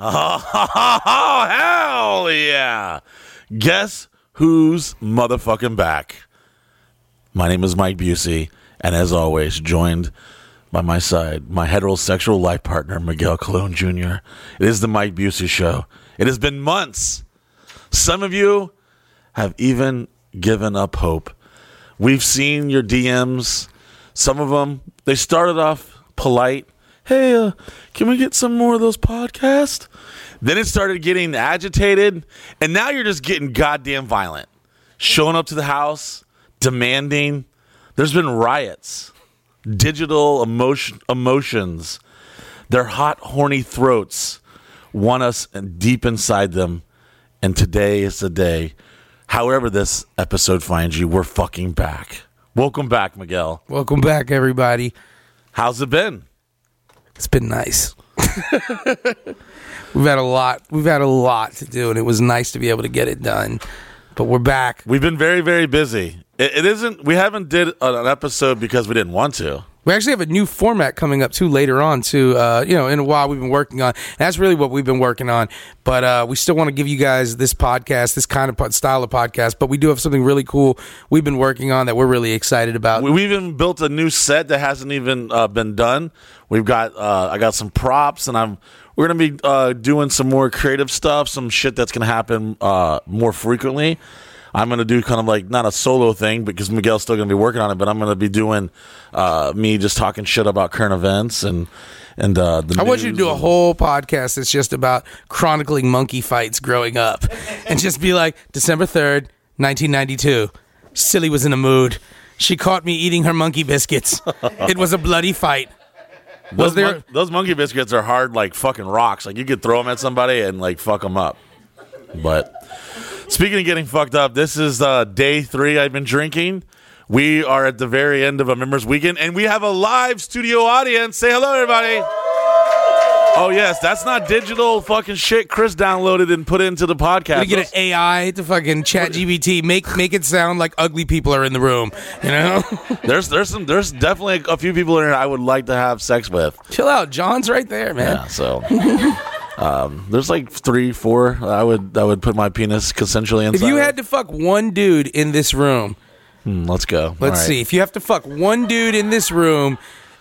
Oh, hell yeah. Guess who's motherfucking back? My name is Mike Busey, and as always, joined by my side, my heterosexual life partner, Miguel Colon Jr. It is the Mike Busey Show. It has been months. Some of you have even given up hope. We've seen your DMs. Some of them, they started off polite. Hey, uh, can we get some more of those podcasts? Then it started getting agitated, and now you're just getting goddamn violent. Showing up to the house, demanding. There's been riots, digital emotion, emotions. Their hot, horny throats want us deep inside them. And today is the day. However, this episode finds you, we're fucking back. Welcome back, Miguel. Welcome back, everybody. How's it been? It's been nice. we've had a lot. We've had a lot to do, and it was nice to be able to get it done. But we're back. We've been very, very busy. It, it isn't. We haven't did an episode because we didn't want to. We actually have a new format coming up too later on too. Uh, you know, in a while we've been working on. That's really what we've been working on. But uh, we still want to give you guys this podcast, this kind of style of podcast. But we do have something really cool we've been working on that we're really excited about. We, have even built a new set that hasn't even uh, been done. We've got uh, I got some props, and I'm we're gonna be uh, doing some more creative stuff, some shit that's gonna happen uh, more frequently. I'm going to do kind of like not a solo thing because Miguel's still going to be working on it, but I'm going to be doing uh, me just talking shit about current events and and uh, I want you to do a whole podcast that's just about chronicling monkey fights growing up, and just be like December third, 1992. Silly was in a mood. She caught me eating her monkey biscuits. it was a bloody fight. Was those there mon- those monkey biscuits are hard like fucking rocks. Like you could throw them at somebody and like fuck them up. But Speaking of getting fucked up, this is uh, day three I've been drinking. We are at the very end of a members weekend, and we have a live studio audience. Say hello, everybody. Oh yes, that's not digital fucking shit. Chris downloaded and put into the podcast. We get an AI to fucking ChatGPT, make make it sound like ugly people are in the room. You know, there's there's some there's definitely a few people in here I would like to have sex with. Chill out, John's right there, man. Yeah, so. Um, there's like three, four. I would I would put my penis consensually inside. If you had to fuck one dude in this room, hmm, let's go. Let's see. If you have to fuck one dude in this room,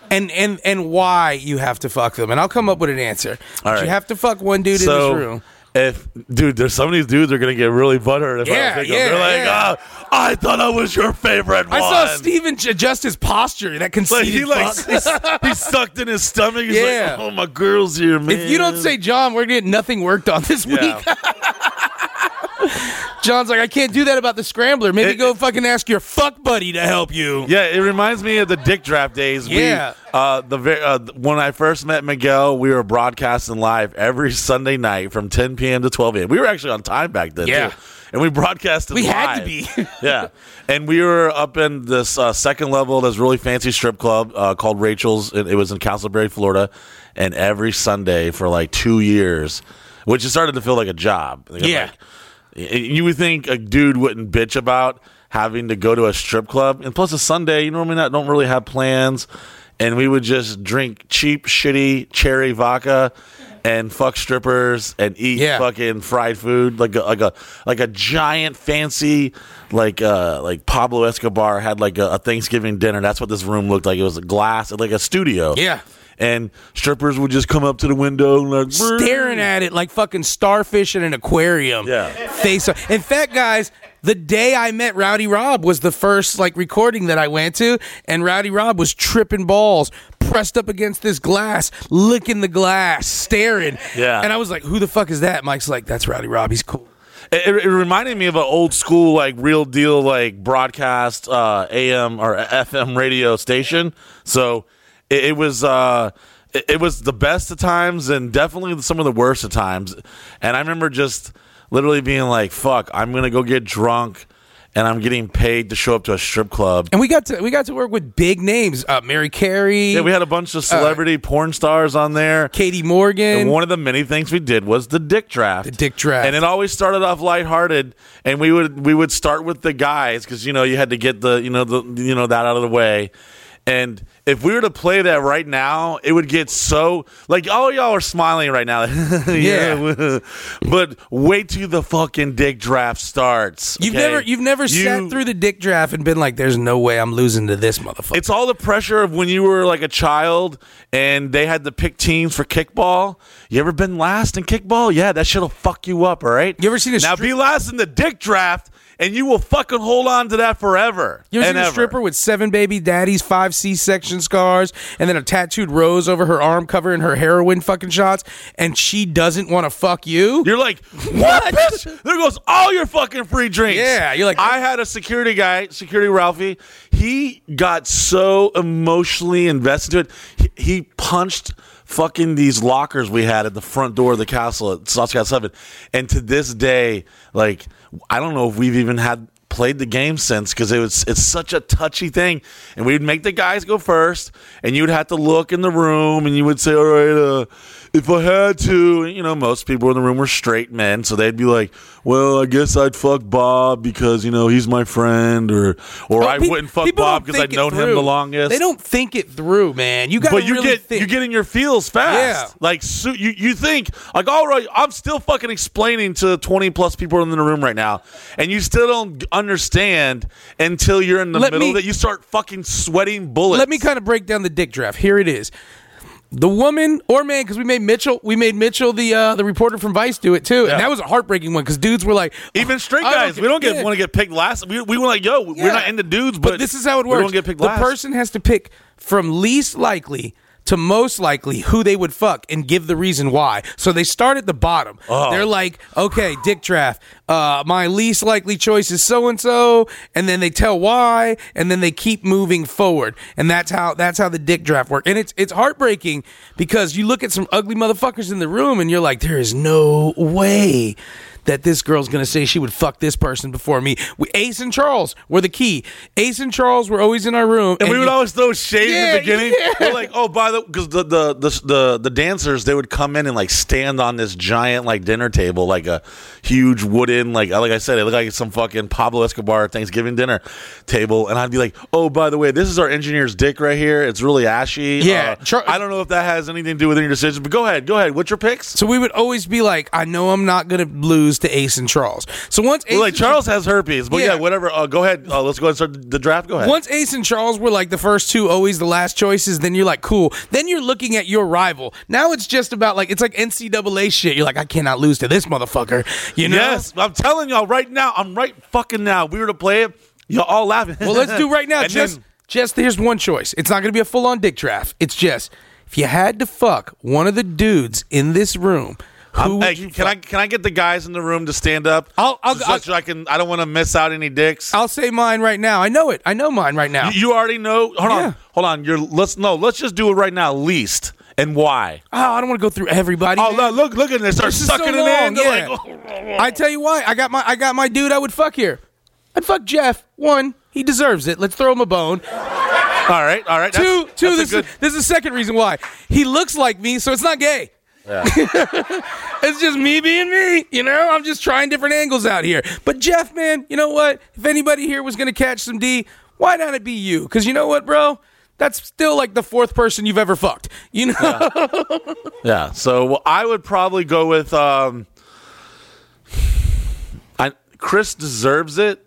and and and why you have to fuck them, and I'll come up with an answer. All right. You have to fuck one dude in this room if dude, there's some of these dudes are gonna get really buttered if yeah, I pick yeah, them. They're yeah. like, oh, I thought I was your favorite I saw Steven adjust his posture. That conceited like, he like he, sucked in his stomach. He's yeah. like, oh my girl's here, man. If you don't say John, we're getting nothing worked on this week. John's like, I can't do that about the scrambler. Maybe it, go fucking ask your fuck buddy to help you. Yeah, it reminds me of the dick draft days. Yeah. We, uh, the uh, when I first met Miguel, we were broadcasting live every Sunday night from 10 p.m. to 12 a.m. We were actually on time back then. Yeah. Too. And we broadcasted. We live. had to be. yeah, and we were up in this uh, second level, this really fancy strip club uh, called Rachel's. It, it was in Casselberry, Florida, and every Sunday for like two years, which it started to feel like a job. Yeah. Like, you would think a dude wouldn't bitch about having to go to a strip club, and plus a Sunday, you normally not don't really have plans, and we would just drink cheap, shitty cherry vodka and fuck strippers and eat yeah. fucking fried food like a like a like a giant fancy like uh like Pablo Escobar had like a, a Thanksgiving dinner. That's what this room looked like. It was a glass like a studio. Yeah and strippers would just come up to the window and like staring at it like fucking starfish in an aquarium. Yeah. Face. Up. In fact, guys, the day I met Rowdy Rob was the first like recording that I went to, and Rowdy Rob was tripping balls, pressed up against this glass, licking the glass, staring. Yeah. And I was like, "Who the fuck is that?" Mike's like, "That's Rowdy Rob. He's cool." It, it, reminded me of an old school, like real deal, like broadcast uh, AM or FM radio station. So it, it was uh, it, it, was the best of times and definitely some of the worst of times. And I remember just literally being like, "Fuck, I'm gonna go get drunk." And I'm getting paid to show up to a strip club. And we got to we got to work with big names, uh, Mary Carey. Yeah, we had a bunch of celebrity uh, porn stars on there. Katie Morgan. And one of the many things we did was the dick draft. The dick draft. And it always started off lighthearted, and we would we would start with the guys because you know you had to get the you know the you know that out of the way And if we were to play that right now, it would get so like all y'all are smiling right now. Yeah. but wait till the fucking dick draft starts. You've okay? never you've never You- sat through the dick draft and been like, "There's no way I'm losing to this motherfucker." It's all the pressure of when you were like a child and they had to pick teams for kickball. You ever been last in kickball? Yeah, that shit'll fuck you up, all right? You ever seen a Now be last in the dick draft and you will fucking hold on to that forever. You ever seen a stripper with seven baby daddies, five C-section scars, and then a tattooed rose over her arm covering her heroin fucking shots, and she doesn't want to fuck you? You're like, what? There goes all your fucking free drinks. Yeah, you're like- I had a security guy, security Ralphie. He got so emotionally invested into it. He, he punched fucking these lockers we had at the front door of the castle at Cat Seven, and to this day, like, I don't know if we've even had played the game since because it was it's such a touchy thing. And we'd make the guys go first and you'd have to look in the room and you would say all right uh if I had to, you know, most people in the room were straight men, so they'd be like, "Well, I guess I'd fuck Bob because you know he's my friend," or or I Pe- wouldn't fuck Bob because I'd known him the longest. They don't think it through, man. You got to but you really get think. you get in your feels fast. Yeah. Like so you you think like all right, I'm still fucking explaining to 20 plus people in the room right now, and you still don't understand until you're in the Let middle me- that you start fucking sweating bullets. Let me kind of break down the dick draft. Here it is. The woman or man, because we made Mitchell, we made Mitchell the uh, the reporter from Vice do it too, Yeah. and that was a heartbreaking one because dudes were like, even straight I don't guys, get- we don't get yeah. want to get picked last. We, we were like, yo, Yeah. we're not into dudes, but, But this is how it We works. don't get picked the last. person has to pick from least likely to most likely who they would fuck and give the reason why. So they start at the bottom. Oh. They're like, okay, dick draft. Uh, my least likely choice is so and so, and then they tell why, and then they keep moving forward, and that's how that's how the dick draft works. And it's it's heartbreaking because you look at some ugly motherfuckers in the room, and you're like, there is no way that this girl's gonna say she would fuck this person before me. We, Ace and Charles were the key. Ace and Charles were always in our room, And we would you- always throw shade in Yeah, the beginning. yeah. Like, oh, by the because the, the the the the dancers they would come in and like stand on this giant like dinner table, like a huge wooden like like I said, it looked like some fucking Pablo Escobar Thanksgiving dinner table, and I'd be like, oh, by the way, this is our engineer's dick right here. It's really ashy. Yeah, Uh, Char- I don't know if that has anything to do with any decision, but go ahead, go ahead. What's your picks? So we would always be like, I know I'm not gonna lose to Ace and Charles. So once Ace Well, like Charles has herpes, but yeah, Yeah. whatever. Uh, go ahead. Uh, let's go ahead and start the draft. Go ahead. Once Ace and Charles were like the first two, always the last choices, then you're like, cool. Then you're looking at your rival. Now it's just about like it's like NCAA shit. You're like, I cannot lose to this motherfucker. You know? Yes, I'm telling y'all right now. I'm right fucking now. We were to play it. Y'all all laughing. Well, let's do right now. And just, then- just here's one choice. It's not gonna be a full on dick draft. It's just if you had to fuck one of the dudes in this room, who hey, can I can I get the guys in the room to stand up? I'll- I'll- I'll- so I can. I don't want to miss out any dicks. I'll say mine right now. I know it. I know mine right now. you, you already know. Hold Yeah. on. Hold on. You're let's no. Let's just do it right now. Least and why? oh, I don't want to go through everybody. Oh man. look! Look! At this. This is so sucking it in. Yeah. like, oh. I tell you why. I got my I got my dude I would fuck here. I'd fuck Jeff. One, he deserves it. Let's throw him a bone. all right. All right. Two, That's, two. that's This, good. is, this is the second reason why he looks like me, so it's not gay. it's just me being me. You know, I'm just trying different angles out here. But Jeff, man, you know what? If anybody here was gonna catch some D, why not it be you? Because you know what, bro? That's still like the fourth person you've ever fucked. You know? Yeah. So well, I would probably go with. Um, I Chris deserves it,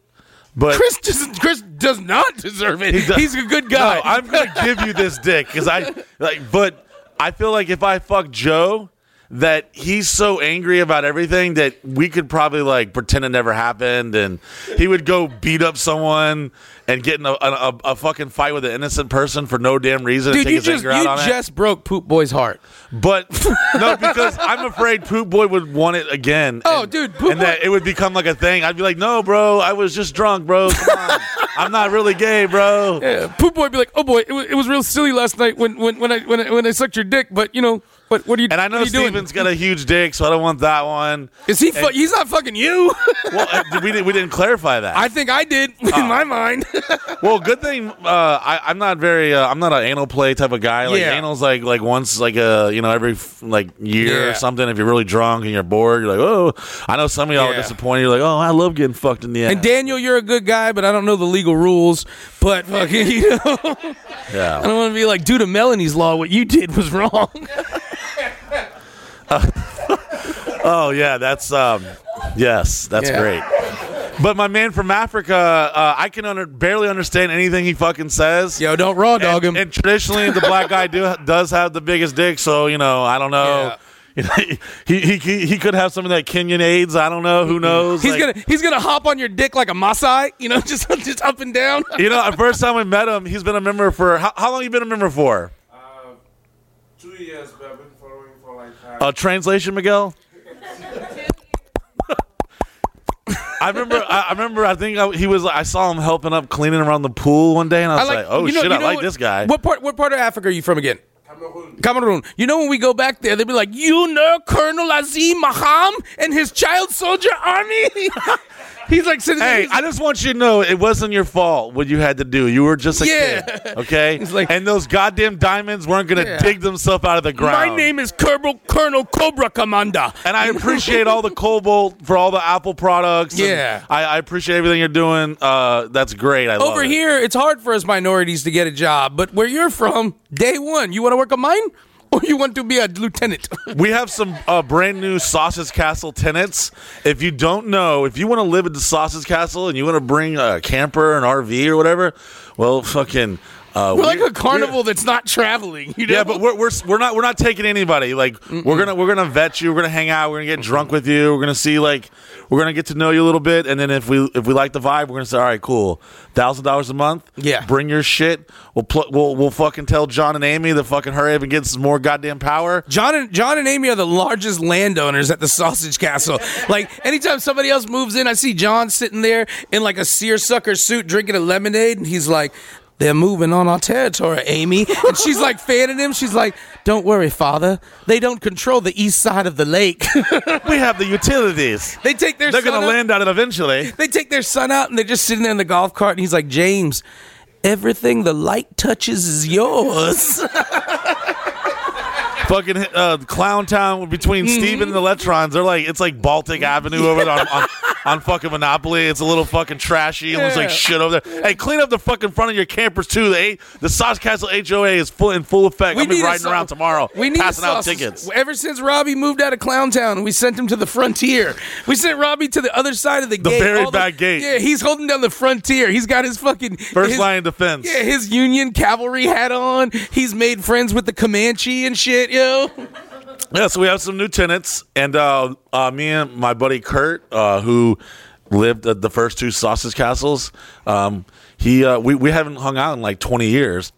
but Chris does Chris does not deserve it. does- He's a good guy. No, I'm gonna give you this dick because I like, but I feel like if I fuck Joe, that he's so angry about everything that we could probably like pretend it never happened, and he would go beat up someone and getting a, a, a fucking fight with an innocent person for no damn reason. Dude, you just you on it. broke Poop Boy's heart. But no, because I'm afraid Poop Boy would want it again. Oh, and, dude, Poop and that it would become like a thing. I'd be like, no, bro, I was just drunk, bro. Come on. I'm not really gay, bro. Yeah, Poop Boy would be like, "Oh boy, it was, it was real silly last night when when when I when I, when I sucked your dick, but you know, What? What are you? And I know you doing? Steven's got a huge dick, so I don't want that one. Is he? Fu- he's not fucking you. Well, uh, we didn't we didn't clarify that. I think I did Oh. in my mind. well, good thing uh, I, I'm not very. Uh, I'm not an anal play type of guy. Like Yeah. anal's like like once like a you know every like year Yeah. or something. If you're really drunk and you're bored, you're like, oh. I know some of y'all are disappointed. You're like, oh, I love getting fucked in the ass. and Daniel, you're a good guy, but I don't know the legal rules. But fucking, you know, I don't want to be like, due to Melanie's law, what you did was wrong. Oh yeah, that's um, yes, that's Yeah. great. But my man from Africa, uh, I can under, barely understand anything he fucking says. Yo, don't raw dog him. and, and traditionally, the black guy do, does have the biggest dick. So you know, I don't know. You know, he, he he he could have some of that Kenyan AIDS. I don't know. Who knows? He's Like, gonna he's gonna hop on your dick like a Maasai, you know, just just up and down. You know, the first time we met him, he's been a member for how, how long? You been a member for? Uh, two years, but I've been following for like uh, translation, Miguel. I remember. I, I remember. I think I, he was. I saw him helping up cleaning around the pool one day, and I was like, "Oh you know- shit, you I like what- this guy." What part what part of Africa are you from again? Cameroon. Cameroon. You know when we go back there, they'd be like, "You know Colonel Azim Maham and his child soldier army." He's like sitting there. Hey, he's I just want you to know it wasn't your fault what you had to do. You were just a Yeah. kid, okay? He's like- and those goddamn diamonds weren't gonna Yeah. dig themselves out of the ground. My name is Colonel Colonel Cobra Commander. and I appreciate all the Cobalt for all the Apple products. and Yeah. I, I appreciate everything you're doing. Uh, that's great. I love Over it. here, it's hard for us minorities to get a job, but where you're from, day one, you want to work a mine or you want to be a lieutenant? We have some uh, brand new Sausage Castle tenants. If you don't know, if you want to live at the Sausage Castle and you want to bring a camper, an RV, or whatever, well, fucking. Uh, We're like a carnival that's not traveling. You know? Yeah, but we're, we're we're not we're not taking anybody. Like we're gonna we're gonna vet you. We're gonna hang out. We're gonna get drunk with you. We're gonna see like we're gonna get to know you a little bit. And then if we if we like the vibe, we're gonna say, all right, cool, thousand dollars a month. Yeah. bring your shit. We'll pl- we'll we'll fucking tell John and Amy to fucking hurry up and get some more goddamn power. John and John and Amy are the largest landowners at the Sausage Castle. Like anytime somebody else moves in, I see John sitting there in like a seersucker suit drinking a lemonade, and he's like. They're moving on our territory, Amy. And she's like fanning him. She's like, Don't worry, father. They don't control the east side of the lake. We have the utilities. they take their They're son gonna out- land on it eventually. They take their son out and they're just sitting there in the golf cart, and he's like, James, everything the light touches is yours. fucking uh, Clown Town between Mm-hmm. Steven and the Electrons. They're like it's like Baltic Avenue over there on, on, on fucking Monopoly. It's a little fucking trashy. It looks like shit over there. Hey, clean up the fucking front of your campers too. The the Sauce Castle HOA is full in full effect. I'll be need a riding sau- around tomorrow, We need passing out tickets. Ever since Robbie moved out of Clowntown, we sent him to the frontier. We sent Robbie to the other side of the, gate. The very all back gate. Yeah, he's holding down the frontier. He's got his fucking First his, line of defense. Yeah, his Union cavalry hat on. He's made friends with the Comanche and shit, yo. Yeah, so we have some new tenants, and uh, uh, me and my buddy Kurt, uh, who lived at the first two sausage castles, um, he uh, we we haven't hung out in like twenty years.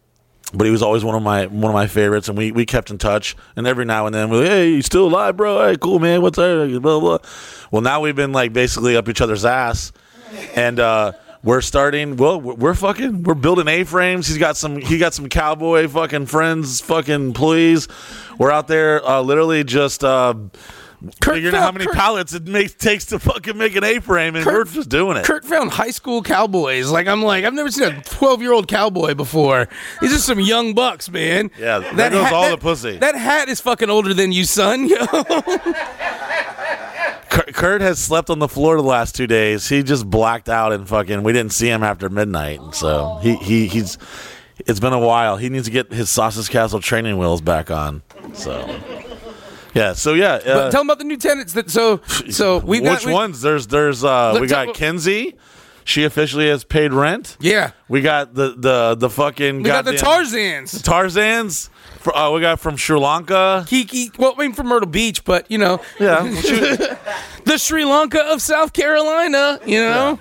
But he was always one of my one of my favorites, and we, we kept in touch. And every now and then, we're like, "Hey, you still alive, bro? Hey, cool, man. What's up?" Blah blah. Well, now we've been like basically up each other's ass, and uh, we're starting. Well, we're fucking. We're building A frames. He's got some. He got some cowboy fucking friends, fucking employees. We're out there, uh, literally just. Uh, Kurt figuring out how many Kurt- pallets it makes takes to fucking make an A frame, and we're just doing it. Kurt found high school cowboys. Like I'm like I've never seen a 12 year old cowboy before. These are some young bucks, man. Yeah, that goes all that, the pussy. That hat is fucking older than you, son. Yo. Kurt, has slept on the floor the last two days. He just blacked out and fucking. We didn't see him after midnight, so he he he's. It's been a while. He needs to get his Sausage Castle training wheels back on. So, yeah. So yeah. Uh, But tell them about the new tenants. That so so we got which we- ones? There's there's uh we got Kenzie. She officially has paid rent. Yeah, We got the the the fucking we got the Tarzans. Tarzans. Fr- Uh, we got from Sri Lanka. Kiki, well, I mean from Myrtle Beach, but you know, Yeah. She- the Sri Lanka of South Carolina. You know,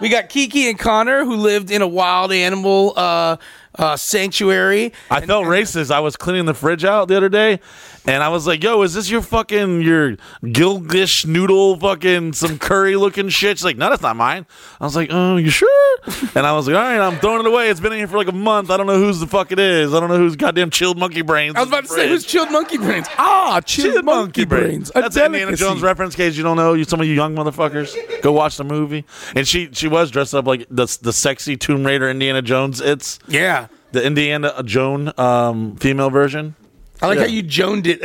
we got Kiki and Connor who lived in a wild animal uh, uh, sanctuary. I felt racist. I was cleaning the fridge out the other day, and I was like, "Yo, is this your fucking your Gilgish noodle fucking some curry looking shit?" She's like, "No, that's not mine." I was like, "Oh, you sure?" And I was like, all right, I'm throwing it away. It's been in here for like a month. I don't know whose the fuck it is. I don't know who's goddamn chilled monkey brains. I was about to say, who's chilled monkey brains? Ah, chilled, Chilled monkey, brains. A That's an Indiana. Jones reference. Case you don't know, you some of you young motherfuckers, go watch the movie. And she she was dressed up like the the sexy Tomb Raider Indiana Jones. It's Yeah. The Indiana Joan um, female version. I like Yeah. how you joned it.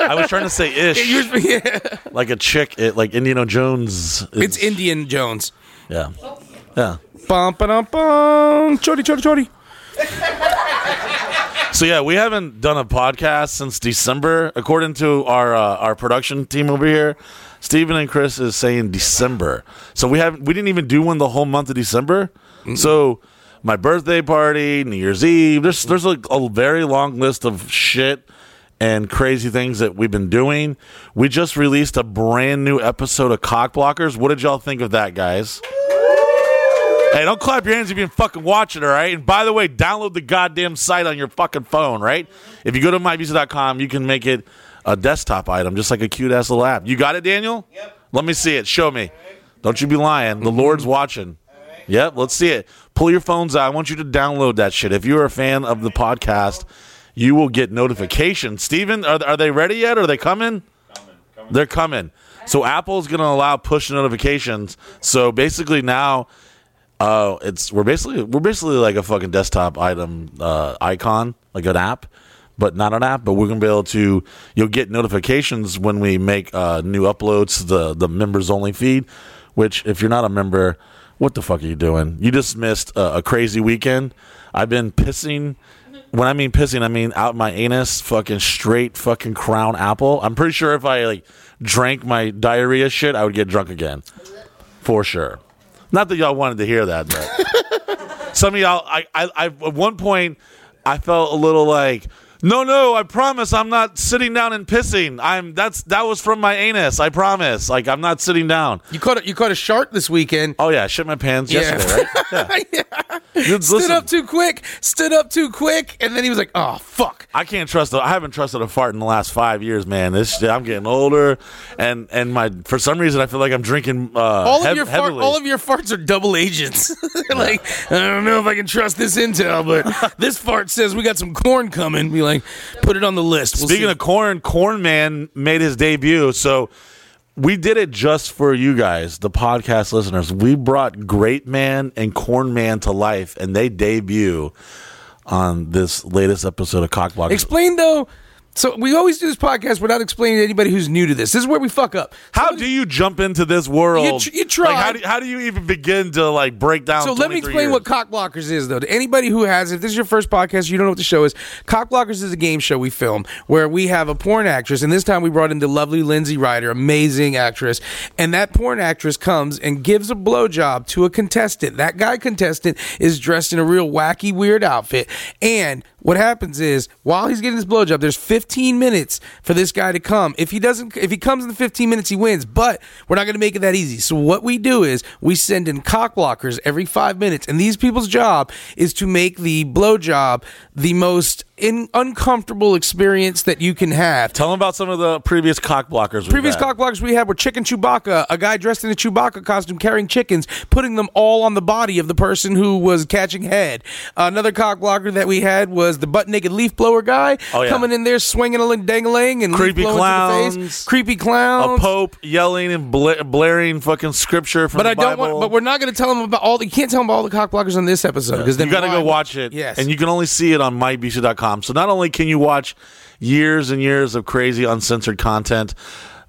I was trying to say ish, yeah. like a chick, it, like Indiana Jones. is- It's Indian Jones. Yeah, yeah. Bum, ba-dum, bum. Chody, chody, chody. So yeah, we haven't done a podcast since December, according to our uh, our production team over here. Steven and Chris is saying December, so we haven't we didn't even do one the whole month of December. So my birthday party, New Year's Eve, there's there's a, a very long list of shit and crazy things that we've been doing. We just released a brand new episode of Cock Blockers. What did y'all think of that, guys? Hey, don't clap your hands if you've been fucking watching, all right? And by the way, download the goddamn site on your fucking phone, right? If you go to mybusey.com, you can make it a desktop item, just like a cute ass little app. You got it, Daniel? Yep. Let me see it. Show me. Don't you be lying. The Lord's watching. Yep, let's see it. Pull your phones out. I want you to download that shit. If you're a fan of the podcast, you will get notifications. Steven, are, are they ready yet? Are they coming? They're coming. So Apple's going to allow push notifications. So basically now uh, it's we're basically we're basically like a fucking desktop item uh, icon, like an app, but not an app. But we're gonna be able to you'll get notifications when we make uh, new uploads to the the members only feed. Which if you're not a member, what the fuck are you doing? You just missed a, a crazy weekend. I've been pissing. When I mean pissing, I mean out my anus, fucking straight fucking crown apple. I'm pretty sure if I like drank my diarrhea shit, I would get drunk again, for sure. Not that y'all wanted to hear that, but some of y'all, I, I, I, at one point, I felt a little like, no, no, I promise, I'm not sitting down and pissing. I'm that's that was from my anus. I promise. Like I'm not sitting down. You caught a, you caught a shark this weekend. Oh yeah, I shit my pants Yeah. yesterday, right? Yeah. Dude, Stood listen, up too quick. Stood up too quick, and then he was like, "Oh fuck." I can't trust. I haven't trusted a fart in the last five years, man. This I'm getting older, and and my for some reason I feel like I'm drinking. Uh, All of hev- your fart, all of your farts are double agents. like I don't know if I can trust this intel, but this fart says we got some corn coming. Be like, put it on the list. We'll Speaking see. of corn, Corn Man made his debut. So we did it just for you guys, the podcast listeners. We brought Great Man and Corn Man to life, and they debut on this latest episode of Cockblock. explain though. So we always do this podcast without explaining to anybody who's new to this. This is where we fuck up. how do you jump into this world? You tr- you try. Like, how, do, how do you even begin to like break down? So let me explain years? what Cock Blockers is, though. To anybody who has, if this is your first podcast, you don't know what the show is. Cock Blockers is a game show we film where we have a porn actress, and this time we brought in the lovely Lindsay Ryder, amazing actress, and that porn actress comes and gives a blowjob to a contestant. That guy contestant is dressed in a real wacky, weird outfit, and what happens is while he's getting this blowjob, there's 15 minutes for this guy to come. If he doesn't, if he comes in the 15 minutes, he wins. But we're not going to make it that easy. So what we do is we send in cock blockers every five minutes, and these people's job is to make the blowjob the most in, uncomfortable experience that you can have. Tell them about some of the previous cock blockers. Previous had. cock blockers we had were chicken Chewbacca, a guy dressed in a Chewbacca costume carrying chickens, putting them all on the body of the person who was catching head. Another cock blocker that we had was the butt naked leaf blower guy Oh, yeah. coming in there swinging a dangling and Creepy leaf blowing the clowns. face. Creepy clowns. A pope yelling and bla- blaring fucking scripture from but the I don't Bible. want. But we're not going to tell them about all. The, you can't tell them about all the cock blockers on this episode because then you got to go watch it. Yes, And you can only see it on So not only can you watch years and years of crazy uncensored content,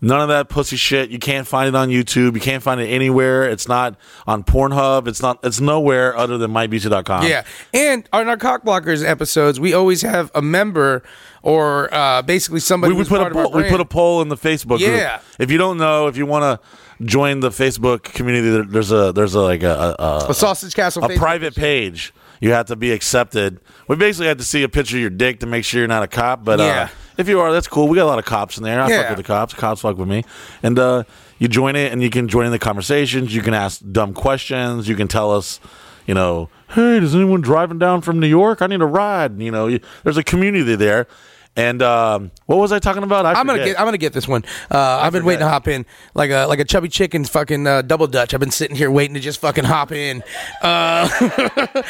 none of that pussy shit. You can't find it on YouTube. You can't find it anywhere. It's not on Pornhub. It's not. It's nowhere other than mybusey.com. Yeah, and on our cock blockers episodes, we always have a member or uh, basically somebody We, we put a part of our poll, we put a poll in the Facebook Yeah. group. If you don't know, if you want to join the Facebook community, there's a there's a like a, a, a a sausage castle. a Facebook private page. You have to be accepted. We basically have to see a picture of your dick to make sure you're not a cop. But Yeah. uh, if you are, that's cool. We got a lot of cops in there. I Yeah. fuck with the cops. Cops fuck with me. And uh, you join it, and you can join in the conversations. You can ask dumb questions. You can tell us, you know, hey, does anyone driving down from New York? I need a ride. You know, you, there's a community there. And um, what was I talking about? I I'm gonna get. I'm gonna get this one. Uh, I've been waiting to hop in like a like a chubby chicken's fucking uh, double dutch. I've been sitting here waiting to just fucking hop in. Uh,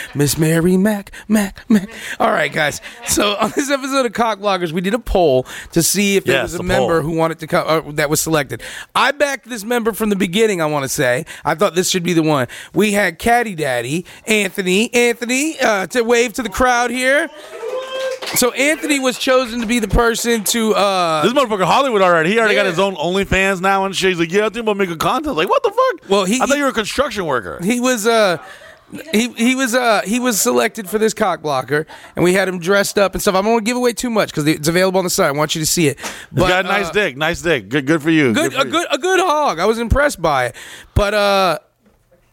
Miss Mary Mac Mac Mac. All right, guys. So on this episode of Cock Blockers, we did a poll to see if there Yes, was a member poll. who wanted to come uh, that was selected. I backed this member from the beginning. I want to say I thought this should be the one. We had Caddy Daddy Anthony Anthony uh, to wave to the crowd here. So Anthony was chosen to be the person to uh, this motherfucker Hollywood already. He already got his own OnlyFans now and shit. He's like, yeah, I think I'm make a contest. Like, what the fuck? Well, he- I thought you were a construction worker. he was uh he he was uh he was selected for this cock blocker and we had him dressed up and stuff. I'm gonna give away too much because it's available on the site. I want you to see it. He's got a nice uh, dick. Nice dick. Good, good for you. Good, for a you. good, a good hog. I was impressed by it, but uh,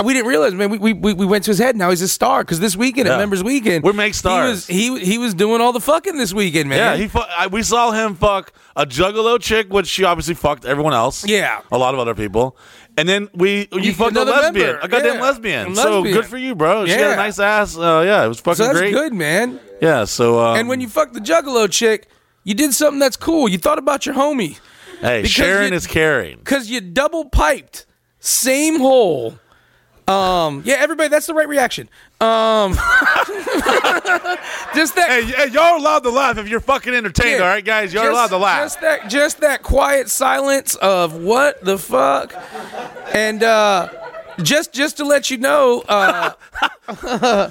we didn't realize, man. We, we, we we went to his head. Now he's a star because this weekend Yeah. at Members Weekend, We make stars. He was he he was doing all the fucking this weekend, man. Yeah, he. Fu- I, we saw him fuck a juggalo chick, which she obviously fucked everyone else. Yeah. a lot of other people. And then we, you, You- fucked a lesbian, member. a goddamn Yeah. lesbian. So lesbian. good for you, bro. She had a nice ass. Uh, yeah, it was fucking so that's great. good, man. Yeah. So um, And when you fucked the Juggalo chick, you did something that's cool. You thought about your homie. hey, because sharing you- is caring. Cause you double piped, same hole. Um, yeah, everybody, that's the right reaction. Um, just that. Hey, hey, y'all are allowed to laugh if you're fucking entertained. yeah, all right, guys, Y'all just- allowed to laugh. Just that, just that quiet silence of what the fuck, and uh, just just to let you know, uh,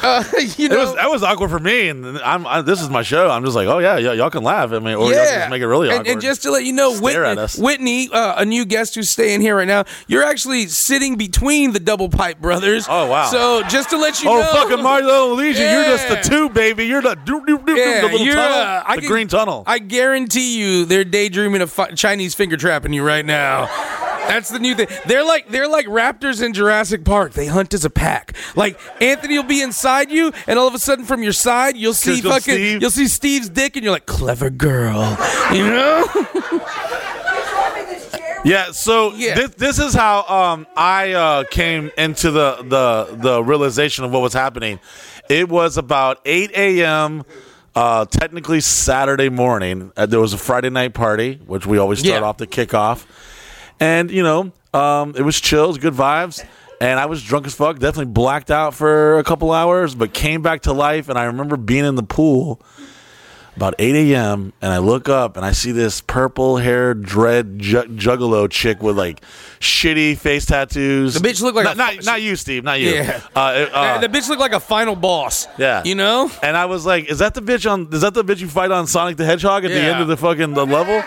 uh, you It know, was that was awkward for me, and I'm I, this is my show. I'm just like, oh yeah, y- y'all can laugh. I mean, or y'all can just make it really and, awkward. and just to let you know, Whitney. Whitney uh, a new guest who's staying here right now, you're actually sitting between the double pipe brothers. Oh, wow. So just to let you oh know, oh fucking Marlo Legion, you're just the two, baby. You're the Yeah, the little you're, tunnel, uh, I the can- green tunnel. I guarantee you, they're daydreaming of fi- Chinese finger trapping you right now. That's the new thing. They're like they're like raptors in Jurassic Park. They hunt as a pack. Like Anthony will be inside you, and all of a sudden from your side you'll see Uncle fucking Steve. you'll see Steve's dick, and you're like clever girl, you know? Yeah, so Yeah. This, this is how um, I uh, came into the, the the realization of what was happening. It was about 8 a.m. Uh, technically Saturday morning. Uh, there was a Friday night party, which we always start Yeah. off the kickoff, and you know um, it was chill, it was good vibes. And I was drunk as fuck, definitely blacked out for a couple hours, but came back to life. And I remember being in the pool about 8 a.m. and I look up and I see this purple haired dread ju- juggalo chick with like shitty face tattoos. The bitch looked like not, a- not, not you, Steve, not you. Yeah. Uh, uh, Uh, the bitch looked like a final boss. Yeah. You know? and I was like, "Is that the bitch on? Is that the bitch you fight on Sonic the Hedgehog at the end of the fucking the level?"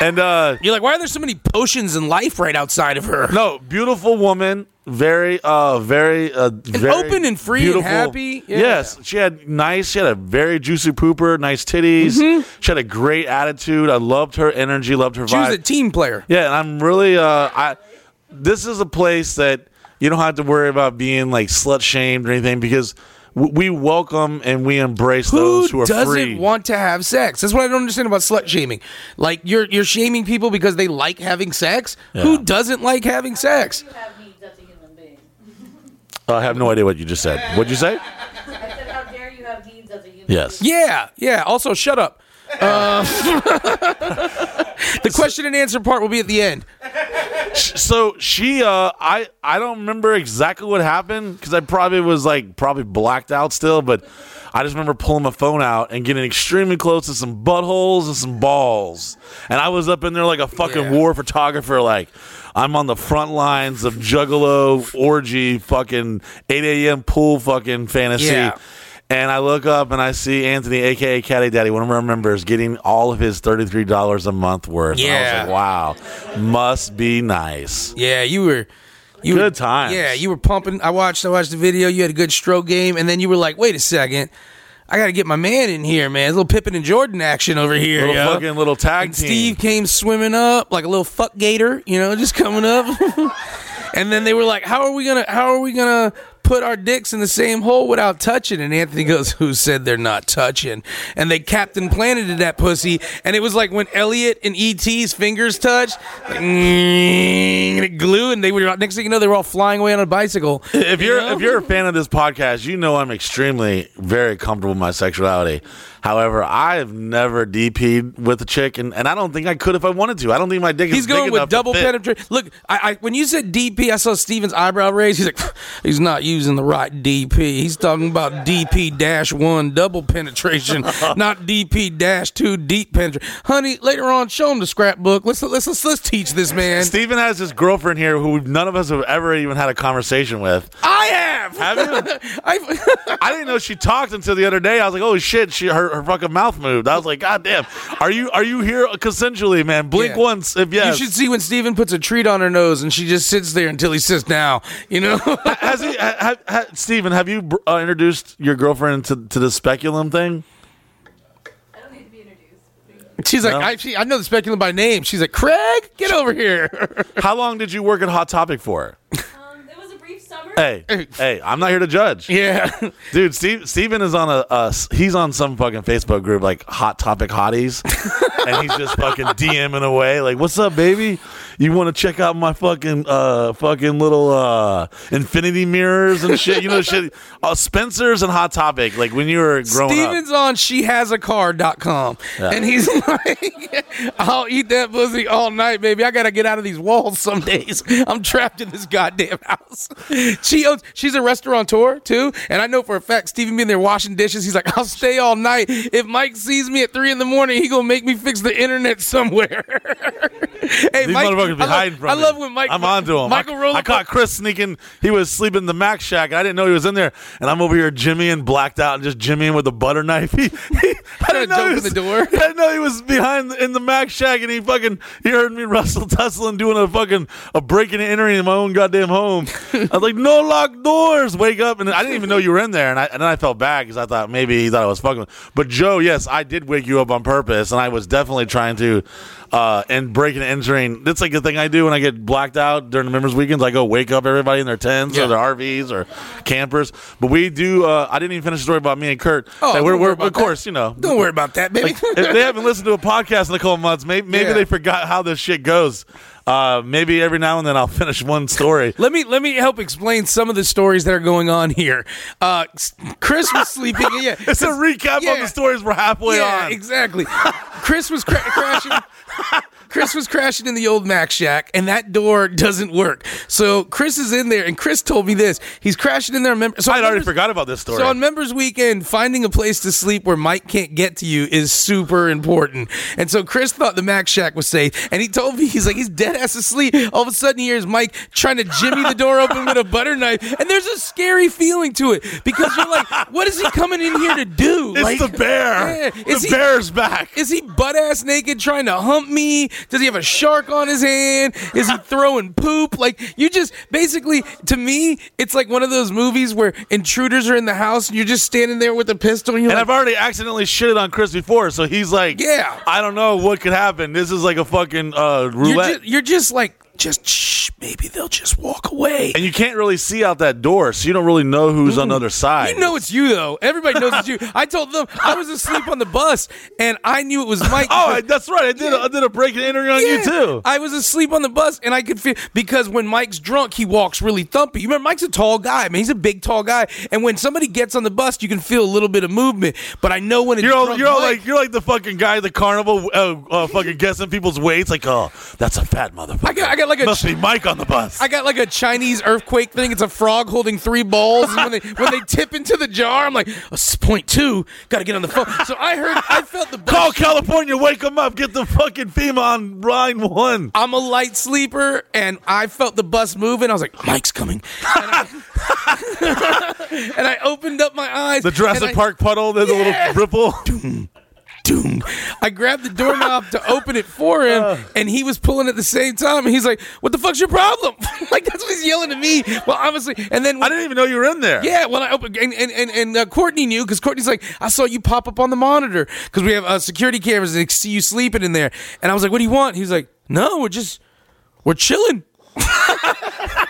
And uh, You're like, why are there so many potions in life right outside of her? no, beautiful woman, very, uh, very, uh, very open and free and happy. Yeah. Yes, she had nice. She had a very juicy pooper, nice titties. She had a great attitude. I loved her energy. Loved her Mm-hmm. She was a team player. Yeah, and I'm really uh I this is a place that you don't have to worry about being like slut shamed or anything because we welcome and we embrace Who those who are doesn't free. want to have sex? That's what I don't understand about slut shaming. Like you're you're shaming people because they like having sex. Who doesn't like having sex? you have needs as a human being. I have no idea what you just said. What'd you say? I said, how dare you have needs as a human Yes. Yeah, yeah. Also, shut up. Uh, the question and answer part will be at the end. So she uh I I don't remember exactly what happened cuz I probably was like probably blacked out still but I just remember pulling my phone out and getting extremely close to some buttholes and some balls. And I was up in there like a fucking Yeah. war photographer like I'm on the front lines of juggalo orgy fucking 8 a.m. pool fucking fantasy. Yeah. And I look up and I see Anthony, aka Caddy Daddy, one of our members, getting all of his thirty-three dollars a month worth. Yeah. was like, wow, must be nice. Yeah, you were. You Good were, times. Yeah, you were pumping. I watched. I watched the video. You had a good stroke game, and then you were like, "Wait a second, I got to get my man in here, man. A little Pippin and Jordan action over here, Little yo." fucking little tag And team. Steve came swimming up like a little fuck gator, you know, just coming up. and then they were like, "How are we gonna? How are we gonna?" Put our dicks in the same hole without touching, and Anthony goes, "Who said they're not touching?" And they Captain Planeted that pussy, and it was like when Elliot and ET's fingers touched, like, mm, and it glue, and they were next thing you know, they were all flying away on a bicycle. if you're You know? if you're a fan of this podcast, you know I'm extremely very comfortable with my sexuality. However, I have never DP'd with a chick, and, and I don't think I could if I wanted to. I don't think my dick is He's big going with double penetration. Look, I, I when you said DP, I saw Steven's eyebrow raise. He's like, he's not using the right DP. He's talking about DP dash one double penetration, not DP dash two deep penetration. Honey, later on, show him the scrapbook. Let's let's let's, let's teach this man. Steven has his girlfriend here who none of us have ever even had a conversation with. I have. Have you? I, I didn't know she talked until the other day. I was like, "Oh shit!" She her, her fucking mouth moved. I was like, "God damn, are you are you here consensually, man? Blink Yeah. once if yes." You should see when Steven puts a treat on her nose and she just sits there until he sits down. You know. Has he, ha, ha, ha, Steven, have you uh, introduced your girlfriend to, to the speculum thing? I don't need to be introduced. She's like? I, she, I know the speculum by name. She's like, Craig, get over here. How long did you work at Hot Topic for? Um, it was a brief summer. Hey, hey, I'm not here to judge. yeah. Dude, Steve, Steven is on a, a he's on some fucking Facebook group like Hot Topic Hotties, and he's just fucking DMing away like, "What's up, baby? You want to check out my fucking uh fucking little uh infinity mirrors and shit? You know shit, uh, Spencer's and Hot Topic like when you were growing up. Steven's on shehasacar.com. Yeah. And he's like, I'll eat that pussy all night, baby. I got to get out of these walls some days. I'm trapped in this goddamn house. She owns, she's a restaurateur too. And I know for a fact, Steven being there washing dishes, he's like, I'll stay all night. If Mike sees me at three in the morning, he going to make me fix the internet somewhere. hey, These Mike, motherfuckers be I love, hiding from I me. love when Mike, I'm onto him. Michael I, Roller I caught Chris sneaking. He was sleeping in the Mac Shack. I didn't know he was in there, and I'm over here Jimmy and blacked out and just jimmying with a butter knife. He, he, I didn't know he was, the door? I didn't know he was behind the, in the Mac Shack, and he fucking he heard me Russell tussling doing a fucking a breaking and entering in my own goddamn home. I was like, no locked doors. Wake up, and I didn't even know you were in there, and I and then I felt bad because I thought maybe he thought I was fucking. But Joe, yes, I did wake you up on purpose, and I was definitely trying to. Uh, and breaking and entering. That's like the thing I do when I get blacked out during the members' weekends. I go wake up everybody in their tents Yeah. or their RVs or campers. But we do. Uh, I didn't even finish the story about me and Kurt. Oh, Like, we're, we're of course, you know, Don't worry about that, baby. like, if they haven't listened to a podcast in a couple months, maybe, maybe Yeah. they forgot how this shit goes. Uh, maybe every now and then I'll finish one story. Let me let me help explain some of the stories that are going on here. Uh, Chris was sleeping. Yeah, It's a recap Yeah. of the stories we're halfway yeah, on. exactly. Chris was cra- crashing. Chris was crashing in the old Mac Shack, and that door doesn't work. So Chris is in there, and Chris told me this. He's crashing in there. So I'd already members- forgot about this story. So on members weekend, finding a place to sleep where Mike can't get to you is super important. And so Chris thought the Mac Shack was safe, and he told me he's like he's dead ass asleep. All of a sudden, he hears Mike trying to jimmy the door open with a butter knife, and there's a scary feeling to it because you're like, what is he coming in here to do? it's like, the bear. Yeah, the he- bear's back. Is he butt ass naked trying to hump me? Does he have a shark on his hand? Is he throwing poop? Like you just basically to me, it's like one of those movies where intruders are in the house and you're just standing there with a pistol and you're and like, I've already accidentally shitted on Chris before, so he's like, Yeah. I don't know what could happen. This is like a fucking uh, you're roulette. just, you're just like just shh, maybe they'll just walk away. and you can't really see out that door, so you don't really know who's on the other side. You know it's you though. Everybody knows it's you. I told them I was asleep on the bus and I knew it was Mike. Oh, that's right. I did. A, I did a break and entering on you too. I was asleep on the bus and I could feel because when Mike's drunk, he walks really thumpy. You remember Mike's a tall guy. I mean, he's a big, tall guy. And when somebody gets on the bus, you can feel a little bit of movement. But I know when it's You're all, you're all Mike- like you're like the fucking guy at the carnival, uh, uh, fucking guessing people's weights. Like, oh, that's a fat motherfucker. I got, I got like a Must be Mike on the bus. I got like a Chinese earthquake thing. It's a frog holding three balls, and when they when they tip into the jar, I'm like, oh, this is point two. Got to get on the phone. So I heard, I felt the bus Call California, wake them up, get the fucking FEMA on line one. I'm a light sleeper, and I felt the bus moving. I was like, Mike's coming. And I, and I opened up my eyes. The Jurassic I- Park puddle, there's Yeah. a little ripple. Doom. I grabbed the doorknob to open it for him, Uh. and he was pulling at the same time. And he's like, "What the fuck's your problem?" like that's what he's yelling at me. Well, obviously, and then I didn't even know you were in there. Yeah, well, I opened, and and and, and uh, Courtney knew because Courtney's like, I saw you pop up on the monitor because we have uh, security cameras and they see you sleeping in there. And I was like, What do you want? He's like, No, we're just we're chilling.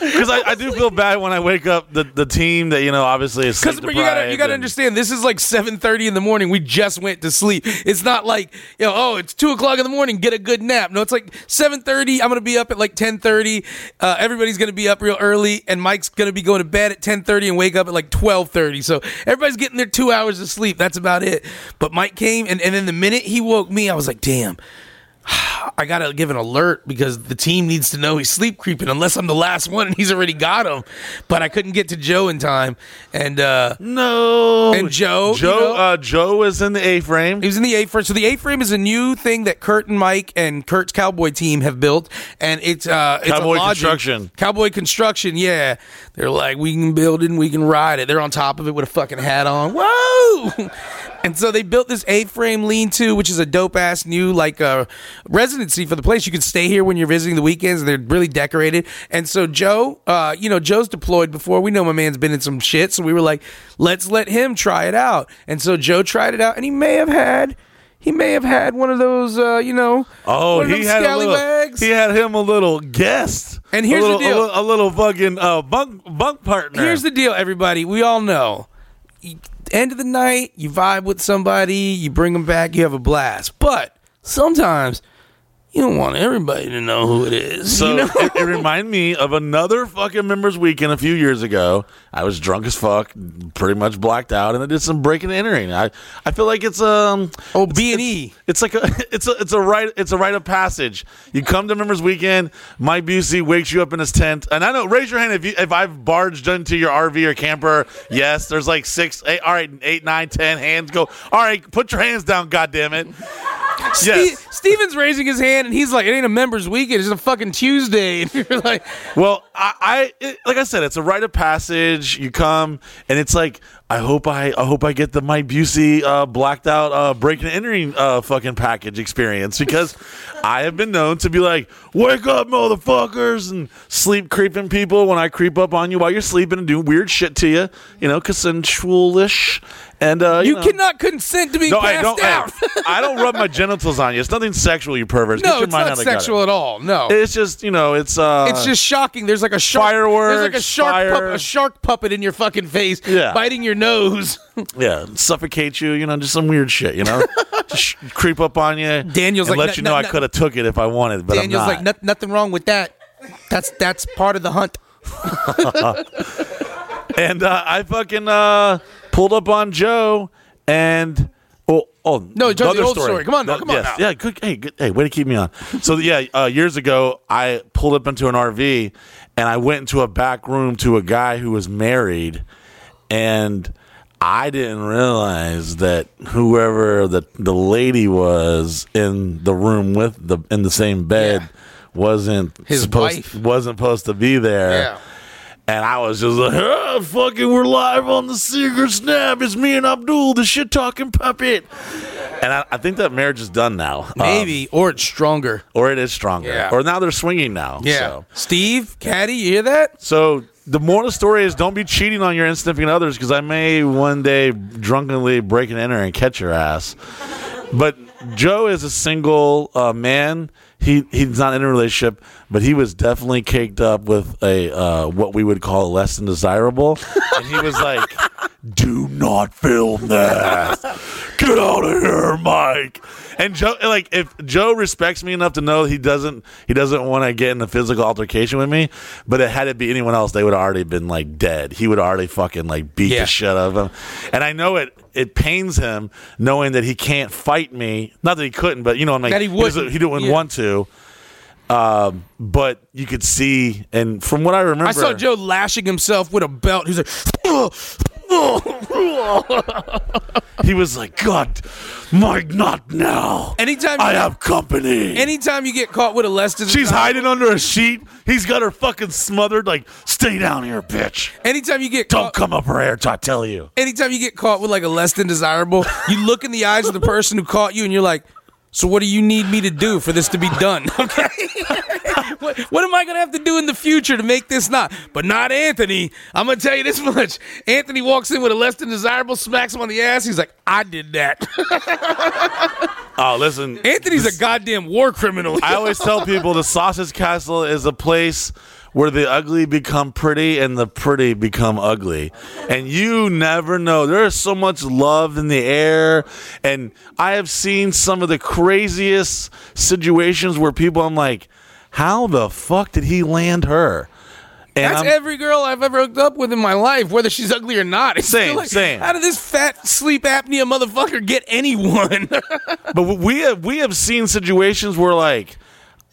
because I, I do feel bad when I wake up the, the team that you know obviously is Because you gotta you gotta and- understand, this is like seven thirty in the morning. We just went to sleep. It's not like you know, oh, it's two o'clock in the morning. Get a good nap. No, it's like seven thirty. I'm gonna be up at like ten thirty. Uh, everybody's gonna be up real early, and Mike's gonna be going to bed at ten thirty and wake up at like twelve thirty. So everybody's getting their two hours of sleep. That's about it. But Mike came, and and then the minute he woke me, I was like, damn. I gotta give an alert because the team needs to know he's sleep creeping unless I'm the last one and he's already got him. But I couldn't get to Joe in time, and uh, no And Joe, Joe you know- uh, Joe is in the A frame. he was in the A frame. So the A frame is a new thing that Kurt and Mike and Kurt's Cowboy team have built, and it's uh, it's Cowboy lodging- Construction. Cowboy construction. Yeah, they're like we can build it, and we can ride it. They're on top of it with a fucking hat on. Whoa! And so they built this A-frame lean-to, which is a dope-ass new like uh, residency for the place. You can stay here when you're visiting the weekends, and they're really decorated. And so Joe, uh, you know, Joe's deployed before. We know my man's been in some shit, so we were like, let's let him try it out. And so Joe tried it out, and he may have had. He may have had one of those, uh, you know. Oh, he had a little. scallywags. He had him a little guest. And here's a the deal. A little, a little fucking uh, bunk bunk partner. Here's the deal, everybody. We all know. End of the night, you vibe with somebody, you bring them back, you have a blast. But sometimes you don't want everybody to know who it is. So you know? it, it reminded me of another fucking members weekend a few years ago. I was drunk as fuck, pretty much blacked out, and I did some breaking and entering. I, I feel like it's um oh, B and E. it's like a it's a it's a right it's a rite of passage. You come to members weekend, Mike Busey wakes you up in his tent, and I know raise your hand if you if I've barged into your RV or camper. Yes, there's like six, eight, all right, eight, nine, ten hands go. All right, put your hands down, goddamn it. Yes. Ste- Steven's raising his hand and he's like, "It ain't a members' weekend; it's a fucking Tuesday." And you're like, Well, I, I it, like I said, it's a rite of passage. You come, and it's like I hope I I hope I get the Mike Busey uh, blacked out uh, breaking and entering uh, fucking package experience because I have been known to be like, wake up, motherfuckers, and sleep creeping people when I creep up on you while you're sleeping and do weird shit to you, you know, consensualish. And uh, you, "You know, cannot consent to being no, I passed don't. out." I don't rub my genitals on you. It's nothing sexual, you perverts. Get no, your it's mind not out of sexual at all. No, It's just you know, it's uh, It's just shocking. There's like a shark. There's like a shark, pup- a shark puppet in your fucking face, Yeah. biting your nose. Yeah, suffocate you, you know, just some weird shit, you know, just creep up on you. Daniel's like, let "No, you know no, I could have took it if I wanted, but Daniel's I'm like, not. "Noth- nothing wrong with that. That's that's part of the hunt. and uh, I fucking uh, pulled up on Joe, and oh, oh No, Joe, the old story. Come on No, come on yes, now. yeah, good. Hey, good, hey, way to keep me on. So yeah, uh, years ago, I pulled up into an RV, and I went into a back room to a guy who was married, and. I didn't realize that whoever the the lady was in the room with the in the same bed Yeah. wasn't His supposed wife. wasn't supposed to be there. And I was just like, "Ah, fucking, we're live on the Secret Snap. It's me and Abdul, the shit talking puppet. And I, I think that marriage is done now. Um, maybe or it's stronger. or it is stronger. Yeah. Or now they're swinging now. Yeah, So. Steve, Caddy, you hear that? So the moral of the story is don't be cheating on your insignificant others because I may one day drunkenly break and enter and catch your ass. But Joe is a single uh, man. He he's not in a relationship, but he was definitely caked up with a uh, what we would call less than desirable, and he was like, "Do not film that. Get out of here, Mike." And Joe, like, if Joe respects me enough to know he doesn't he doesn't want to get in a physical altercation with me, but it had it be anyone else, they would have already been like dead. He would already fucking like beat Yeah. the shit out of him. And I know it it pains him knowing that he can't fight me. Not that he couldn't, but you know, I'm like That he wouldn't. he didn't Yeah. want to. Um, but you could see, and from what I remember, I saw Joe lashing himself with a belt. He's like. he was like, "God, Mike, not now. anytime, I you, have company." anytime you get caught with a less than She's hiding under a sheet. He's got her fucking smothered. Like, stay down here, bitch. Anytime you get Don't caught, come up her hair I tell you. anytime you get caught with like a less than desirable, you look in the eyes of the person who caught you and you're like, so what do you need me to do for this to be done? Okay. what, what am I going to have to do in the future to make this not? But not Anthony. I'm going to tell you this much. Anthony walks in with a less than desirable, smacks him on the ass. He's like, I did that. Oh, listen. Anthony's a goddamn war criminal. I always tell people the Sausage Castle is a place where the ugly become pretty and the pretty become ugly. And you never know. There is so much love in the air. And I have seen some of the craziest situations where people, I'm like, how the fuck did he land her? And That's I'm- every girl I've ever hooked up with in my life, whether she's ugly or not. It's Same, like, same. How did this fat sleep apnea motherfucker get anyone? but we have we have seen situations where like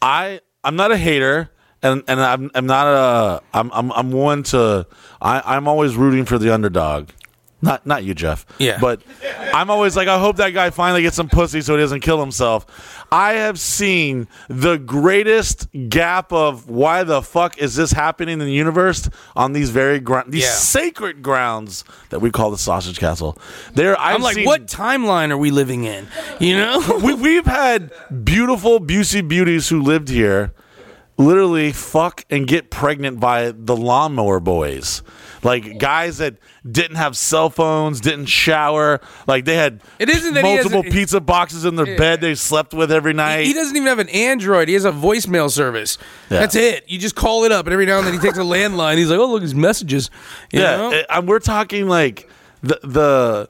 I I'm not a hater and and I'm I'm not a I'm I'm I'm one to I I'm always rooting for the underdog. Not not you, Jeff. Yeah. But I'm always like I hope that guy finally gets some pussy so he doesn't kill himself. I have seen the greatest gap of why the fuck is this happening in the universe on these very ground these Yeah. sacred grounds that we call the sausage castle. There I've I'm like, seen, what timeline are we living in? You know? we, we've had beautiful Busey beauties who lived here literally fuck and get pregnant by the lawnmower boys. Like guys that didn't have cell phones, didn't shower, like they had It isn't that he has multiple a- pizza boxes in their bed they slept with every night. He doesn't even have an Android. He has a voicemail service. Yeah. That's it. You just call it up, and every now and then he takes a landline. He's like, "Oh, look, his messages." You yeah, know? it- and we're talking like the the.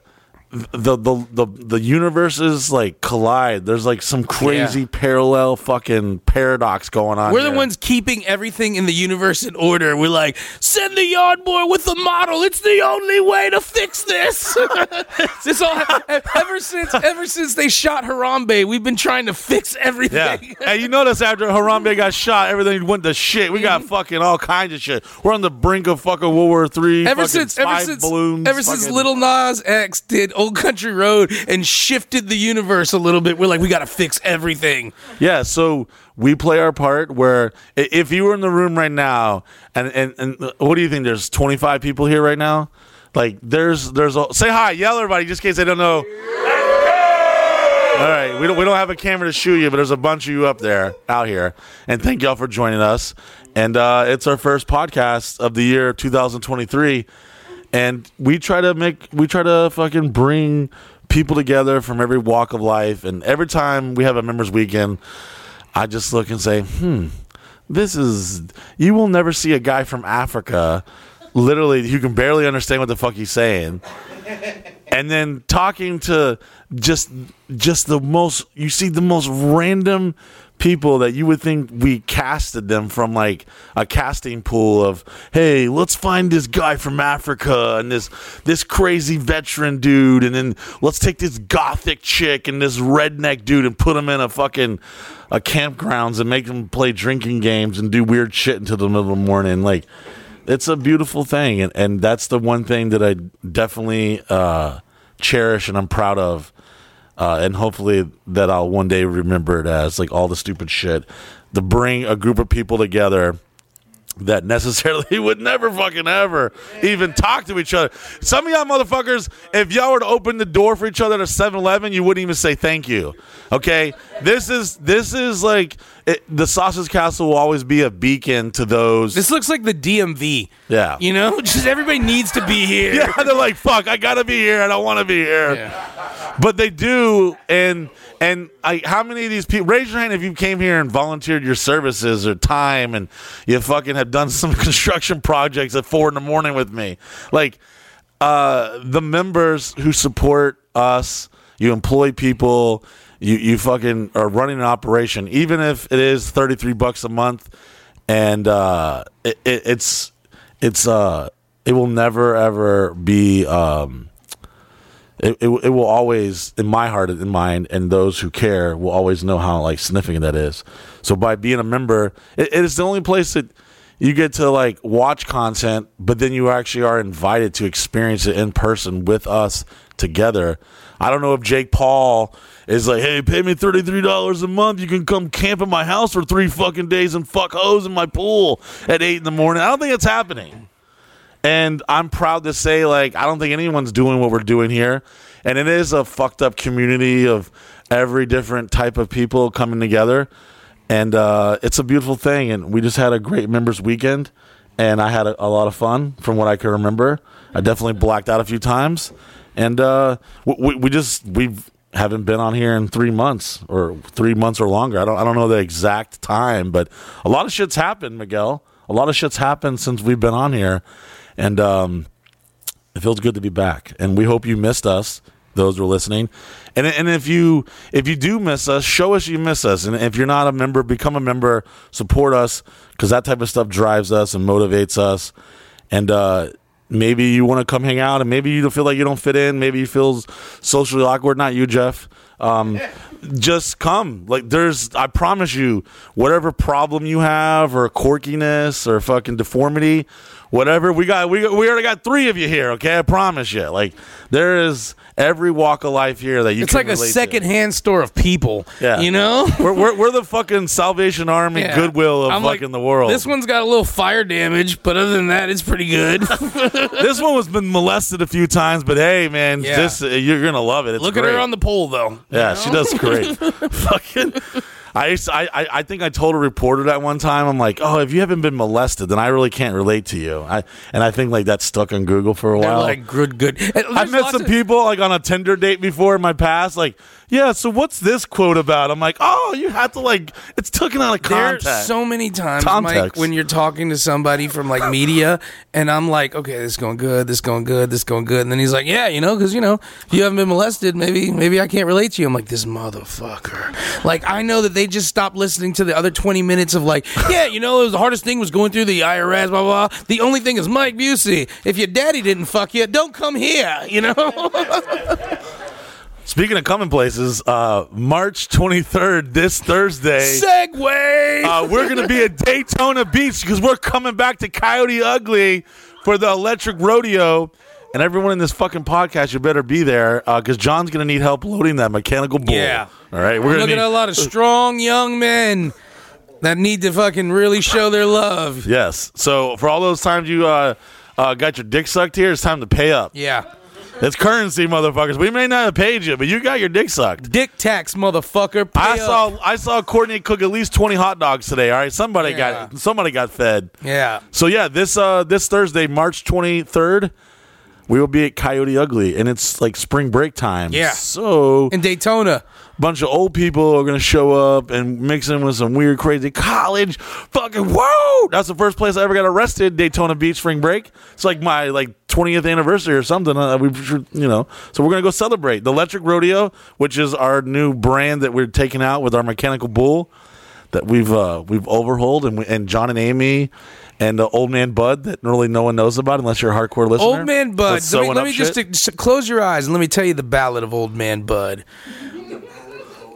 The, the the the universes like collide. There's like some crazy Yeah. parallel fucking paradox going on. We're the here. ones keeping everything in the universe in order. We're like, send the yard boy with the model. It's the only way to fix this. this all ever since ever since they shot Harambe, we've been trying to fix Yeah. everything. and you notice after Harambe got shot, everything went to shit. We got mm-hmm. fucking all kinds of shit. We're on the brink of fucking World War Three. Ever fucking since, ever spy since, balloons, ever since fucking- Lil Nas X did Old Country Road and shifted the universe a little bit, we're like, we got to fix everything. Yeah, so we play our part. Where if you were in the room right now, and and, and what do you think? There's 25 people here right now. Like there's there's a, say hi, yell everybody, just in case they don't know. All right, we don't we don't have a camera to shoot you, but there's a bunch of you up there out here, and thank y'all for joining us. And uh, it's our first podcast of the year 2023, and we try to make we try to fucking bring people together from every walk of life. And every time we have a members weekend, I just look and say, hmm, this is you will never see a guy from Africa, literally, who can barely understand what the fuck he's saying and then talking to just just the most you see the most random people that you would think we casted them from like a casting pool of hey let's find this guy from africa and this this crazy veteran dude and then let's take this gothic chick and this redneck dude and put them in a fucking a campgrounds and make them play drinking games and do weird shit until the middle of the morning. Like it's a beautiful thing and, and that's the one thing that i definitely uh, cherish and i'm proud of uh, and hopefully that i'll one day remember it as like all the stupid shit to bring a group of people together that necessarily would never fucking ever even talk to each other. Some of y'all motherfuckers, if y'all were to open the door for each other at a 7-Eleven, you wouldn't even say thank you. Okay? This is this is like it, the Sausage Castle will always be a beacon to those. This looks like the DMV. Yeah. You know, just everybody needs to be here. yeah, they're like, "Fuck, I got to be here. I don't want to be here." But they do and and I, how many of these people raise your hand if you came here and volunteered your services or time and you fucking have done some construction projects at four in the morning with me. Like uh the members who support us you employ people you you fucking are running an operation even if it is 33 bucks a month and uh it, it, it's it's uh it will never ever be um it, it, it will always in my heart and mind and those who care will always know how like significant that is. So by being a member it, it is the only place that you get to like watch content but then you actually are invited to experience it in person with us together. I don't know if jake paul is like hey pay me $33 a month. You can come camp at my house for three fucking days and fuck hoes in my pool at 8 in the morning. I don't think it's happening and I'm proud to say, like, I don't think anyone's doing what we're doing here. And it is a fucked up community of every different type of people coming together. And uh, it's a beautiful thing. And we just had a great members weekend. And I had a, a lot of fun from what I can remember. I definitely blacked out a few times. And uh, we, we just, we've, haven't been on here in three months or three months or longer. I don't I don't know the exact time, but a lot of shit's happened, Miguel. a lot of shit's happened since we've been on here, and um, it feels good to be back. And we hope you missed us, those who are listening. And and if you if you do miss us, show us you miss us. And if you're not a member, become a member. Support us because that type of stuff drives us and motivates us. And uh, maybe you want to come hang out, and maybe you feel like you don't fit in. Maybe you feel socially awkward. Not you, Jeff. Um, just come. Like there's, I promise you, whatever problem you have, or quirkiness, or fucking deformity, whatever we got, we we already got three of you here. Okay, I promise you. Like there is every walk of life here that you. It's like a secondhand to. store of people. Yeah. you know. We're, we're, we're the fucking Salvation Army Yeah. goodwill of I'm like, fucking the world. This one's got a little fire damage, but other than that, it's pretty good. this one was been molested a few times, but hey, man, Yeah. this you're gonna love it. It's Look at her on the pole, though. Yeah, she does great. Fucking. I, used to- I I I think I told a reporter that one time. I'm like, oh, if you haven't been molested, then I really can't relate to you. I and I think like that stuck on Google for a They're while. like good, good. I've met some of- people like on a Tinder date before in my past. Like, yeah, so what's this quote about? I'm like, oh, you have to like, it's taken out of context. There's context. so many times, Mike, when you're talking to somebody from like media, and I'm like, okay, this is going good, this is going good, this is going good, and then he's like, yeah, you know, because you know, if you haven't been molested, maybe, maybe I can't relate to you. I'm like, this motherfucker. Like, I know that they just stopped listening to the other 20 minutes of like, yeah, you know, it was the hardest thing was going through the IRS, blah blah. blah. The only thing is Mike Busey. If your daddy didn't fuck you, don't come here. You know. Speaking of coming places, uh, March 23rd, this Thursday. Segue. Uh, we're going to be at Daytona Beach because we're coming back to Coyote Ugly for the electric rodeo. And everyone in this fucking podcast, you better be there because John's going to need help loading that mechanical bull. Yeah. All right. We're looking to at a lot of strong young men that need to fucking really show their love. Yes. So for all those times you uh, uh, got your dick sucked here, it's time to pay up. Yeah. It's currency, motherfuckers. We may not have paid you, but you got your dick sucked. Dick tax, motherfucker. Pay I up. saw I saw Courtney cook at least twenty hot dogs today. All right, somebody Yeah. got somebody got fed. Yeah. So yeah, this uh this Thursday, March twenty third, we will be at Coyote Ugly, and it's like spring break time. Yeah. So In Daytona. a bunch of old people are gonna show up and mix in with some weird, crazy college. Fucking whoa! That's the first place I ever got arrested. Daytona Beach spring break. It's like my like twentieth anniversary or something. Uh, we you know. So we're gonna go celebrate the Electric Rodeo, which is our new brand that we're taking out with our mechanical bull that we've uh, we've overhauled, and we, and John and Amy. And uh, old man Bud that really no one knows about unless you're a hardcore listener. Old Man Bud. Let me, let me just, just close your eyes and let me tell you the ballad of Old Man Bud.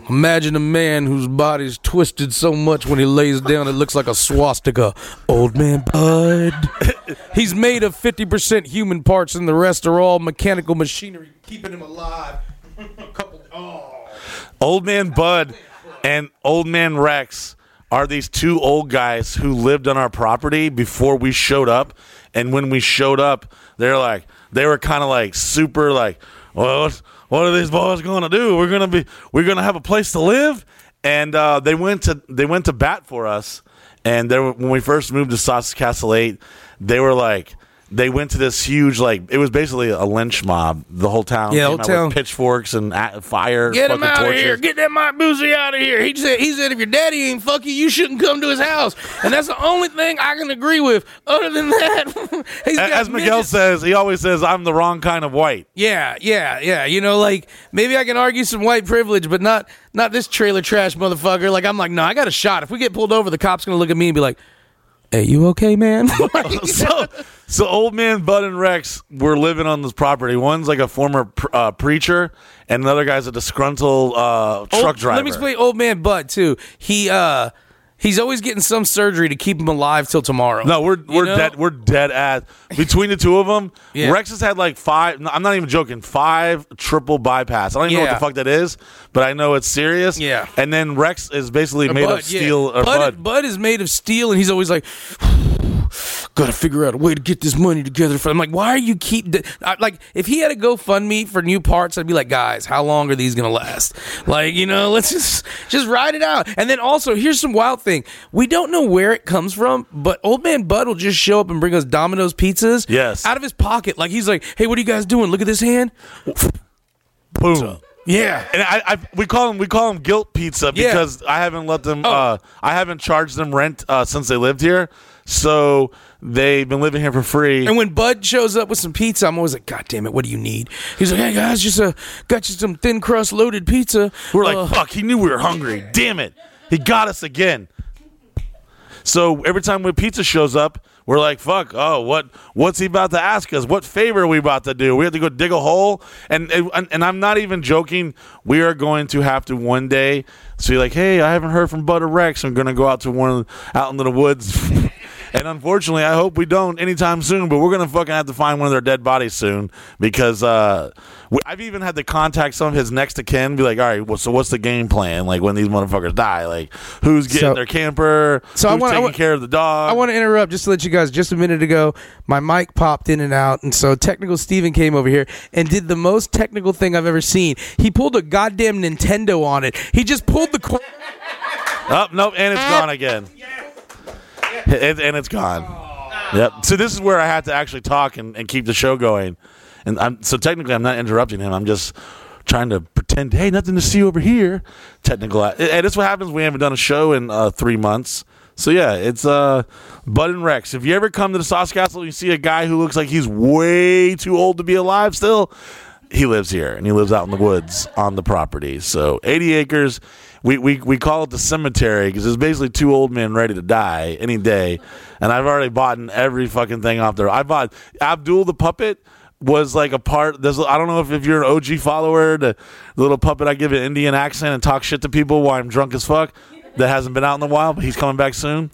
Imagine a man whose body's twisted so much when he lays down it looks like a swastika. Old Man Bud. He's made of 50% human parts and the rest are all mechanical machinery keeping him alive. Couple, oh. Old Man Bud and Old Man Rex are these two old guys who lived on our property before we showed up. And when we showed up, they're like, they were kind of like super like, well, what are these boys going to do? We're gonna be, we're gonna have a place to live. And uh, they went to they went to bat for us. And they were, when we first moved to Sausage Castle Eight, they were like. They went to this huge, like it was basically a lynch mob. The whole town, Yeah, came whole out with pitchforks and a- fire. Get him fucking out of here! Get that Mike Busey out of here! He said, "He said if your daddy ain't fuck you, you shouldn't come to his house." And that's the only thing I can agree with. Other than that, he's got As Miguel midgets- says, he always says, "I'm the wrong kind of white." Yeah, yeah, yeah. You know, like maybe I can argue some white privilege, but not not this trailer trash motherfucker. Like I'm like, no, I got a shot. If we get pulled over, the cop's gonna look at me and be like, "Hey, you okay, man?" so, so old man Bud and Rex were living on this property. One's like a former pr- uh, preacher, and another guy's a disgruntled uh, truck Old- driver. Let me explain old man Bud too. He uh he's always getting some surgery to keep him alive till tomorrow. No, we're we're know? dead. We're dead at between the two of them. Yeah. Rex has had like five. I'm not even joking. Five triple bypass. I don't even know what the fuck that is, but I know it's serious. Yeah. And then Rex is basically made Bud, of steel yeah. or Bud, Bud. Bud is made of steel, and he's always like, "Gotta figure out a way to get this money together." For I'm like, why are you keep I, like? If he had a GoFundMe for new parts, I'd be like, guys, how long are these gonna last? Like, you know, let's just just ride it out. And then also, here's some wild thing: we don't know where it comes from, but Old Man Bud will just show up and bring us Domino's pizzas, Yes. out of his pocket. Like he's like, "Hey, what are you guys doing? Look at this hand." Boom. Yeah. And I, I we call them we call them guilt pizza Yeah. because I haven't let them. Oh. Uh, I haven't charged them rent uh, since they lived here, so they've been living here for free. And when Bud shows up with some pizza, I'm always like, God damn it, what do you need? He's like, Hey guys, just uh, got you some thin crust loaded pizza. We're like, Uh, fuck, he knew we were hungry. Damn it. He got us again. So every time when pizza shows up, we're like, fuck, oh, what what's he about to ask us? What favor are we about to do? We have to go dig a hole? And and, and I'm not even joking. We are going to have to one day say like, hey, I haven't heard from Bud or Rex. I'm gonna go out to one of the- out into the woods. And unfortunately, I hope we don't anytime soon. But we're gonna fucking have to find one of their dead bodies soon because uh, we, I've even had to contact some of his next of kin, be like, all right, well, so what's the game plan? Like when these motherfuckers die, like who's getting So- their camper? So I wanna- I wanna- care of the dog? I want to interrupt just to let you guys. Just a minute ago, my mic popped in and out, and so technical Steven came over here and did the most technical thing I've ever seen. He pulled a goddamn Nintendo on it. He just pulled the. Cord- Oh nope, and it's gone again. It- and it's gone. Yep. So this is where I have to actually talk and, and keep the show going. And I'm so technically I'm not interrupting him. I'm just trying to pretend, hey, nothing to see over here. Technical. And that's what happens. We haven't done a show in uh, three months. So yeah, it's uh, Bud and Rex. If you ever come to the Sauce Castle, and you see a guy who looks like he's way too old to be alive still. He lives here, and he lives out in the woods on the property. So 80 acres. We, we, we call it the cemetery because it's basically two old men ready to die any day. And I've already bought every fucking thing off there. I bought Abdul the puppet was like a part. There's, I don't know if, if you're an OG follower, the, the little puppet I give an Indian accent and talk shit to people while I'm drunk as fuck. That hasn't been out in a while, but he's coming back soon.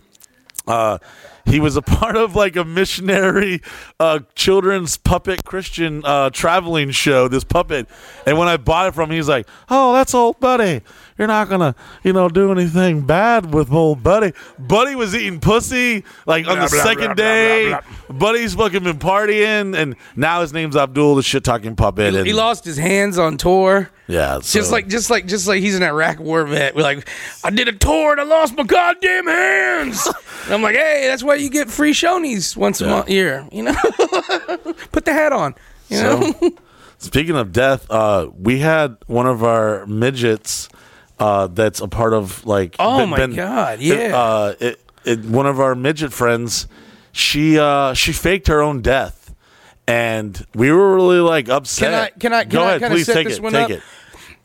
Uh, he was a part of like a missionary uh, children's puppet Christian uh, traveling show. This puppet, and when I bought it from him, he's like, "Oh, that's old buddy. You're not gonna, you know, do anything bad with old buddy." Buddy was eating pussy like on the second day. Buddy's fucking been partying, and now his name's Abdul, the shit talking puppet. And, he lost his hands on tour. yeah, Just like, just like, just like he's an Iraq war vet. We're like, I did a tour and I lost my goddamn hands. and I'm like, hey, that's why you get free Shoney's once a month year. You know, put the hat on. You know, speaking of death, uh, we had one of our midgets uh, that's a part of like. Oh my God, yeah. Uh, it, it, one of our midget friends, she uh, she faked her own death, and we were really like upset. Can I- can I- can Go I ahead, please set take this it. one Take up? it.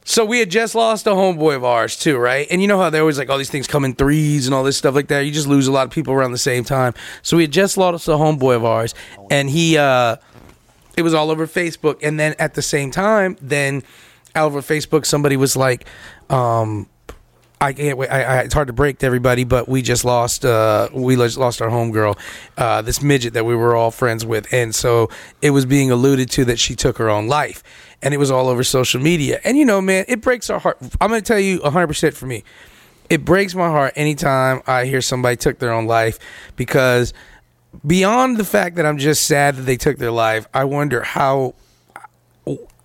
So we had just lost a homeboy of ours too, right? And you know how they always like all these things come in threes and all this stuff like that. You just lose a lot of people around the same time. So we had just lost a homeboy of ours, and he, uh it was all over Facebook. And then at the same time, then all over Facebook, somebody was like, um, I can't wait. I, I, it's hard to break to everybody, but we just lost. Uh, we just lost our homegirl, uh, this midget that we were all friends with, and so it was being alluded to that she took her own life, and it was all over social media. And you know, man, it breaks our heart. I'm gonna tell you 100 percent for me. It breaks my heart anytime I hear somebody took their own life because beyond the fact that I'm just sad that they took their life, I wonder how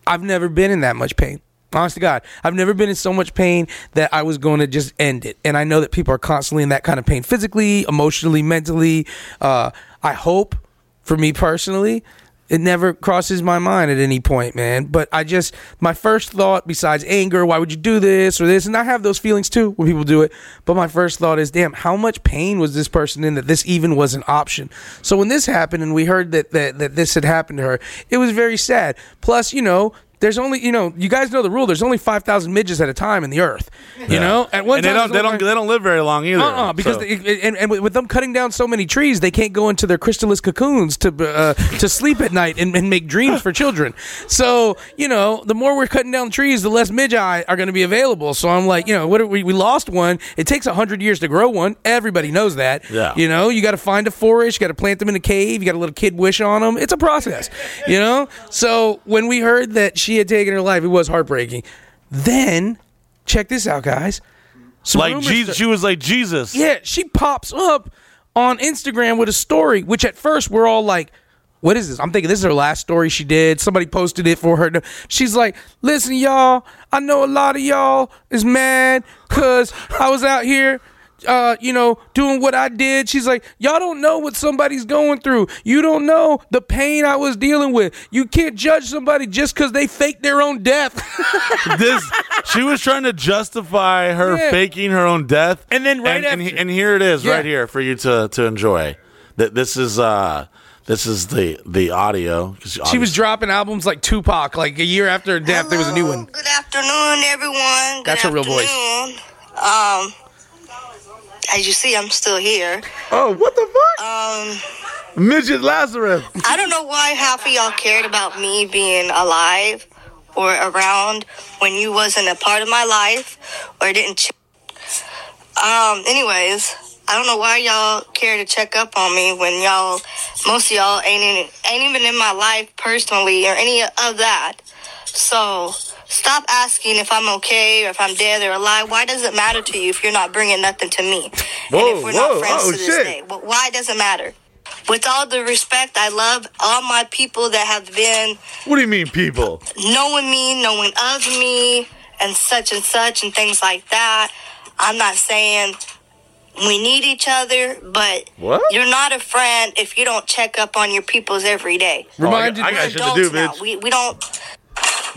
I've never been in that much pain. Honest to God, I've never been in so much pain that I was going to just end it. And I know that people are constantly in that kind of pain, physically, emotionally, mentally. Uh, I hope, for me personally, it never crosses my mind at any point, man. But I just, my first thought, besides anger, why would you do this or this? And I have those feelings too when people do it. But my first thought is, damn, how much pain was this person in that this even was an option? So when this happened and we heard that, that, that this had happened to her, it was very sad. Plus, you know, there's only, you know, you guys know the rule. There's only 5,000 midges at a time in the earth. You know? At one And they don't they don't they don't live very long either. uh-uh, because so. they, and, and with them cutting down so many trees, they can't go into their chrysalis cocoons to uh, to sleep at night and, and make dreams for children. So you know, the more we're cutting down trees, the less midgi are going to be available. So I'm like, you know, what are we, we lost one. It takes hundred years to grow one. Everybody knows that. Yeah. You know, you got to find a forest, you got to plant them in a cave, you got to let a kid wish on them. It's a process. You know. So when we heard that she had taken her life, it was heartbreaking. Then check this out, guys. Some like Jesus, she was like Jesus. yeah, she pops up on Instagram with a story, which at first we're all like, what is this? I'm thinking this is her last story she did. Somebody posted it for her. She's like, listen, y'all, I know a lot of y'all is mad because I was out here uh, you know, doing what I did. She's like, y'all don't know what somebody's going through. You don't know the pain I was dealing with. You can't judge somebody just because they faked their own death. this she was trying to justify her Yeah. faking her own death And then right and, and, after- and here it is Yeah. right here for you to to enjoy that this is uh this is the the audio. she was dropping albums like Tupac, like a year after her death, there was a new one. Good afternoon, everyone. Good That's her real voice. Um, as you see, I'm still here. oh what the fuck Um, midget lazarus I don't know why half of y'all cared about me being alive or around when you wasn't a part of my life or didn't. Ch- um. Anyways, I don't know why y'all care to check up on me when y'all, most of y'all ain't in, ain't even in my life personally or any of that. So stop asking if I'm okay or if I'm dead or alive. Why does it matter to you if you're not bringing nothing to me? Whoa, and if we're whoa, not friends oh, to this shit. day, why does it matter? With all the respect, I love all my people that have been what do you mean people knowing me, knowing of me, and such and such, and things like that. I'm not saying we need each other, but What? you're not a friend if you don't check up on your peoples every day. Remind Oh, I I got shit to do, adults now. bitch. We, we don't.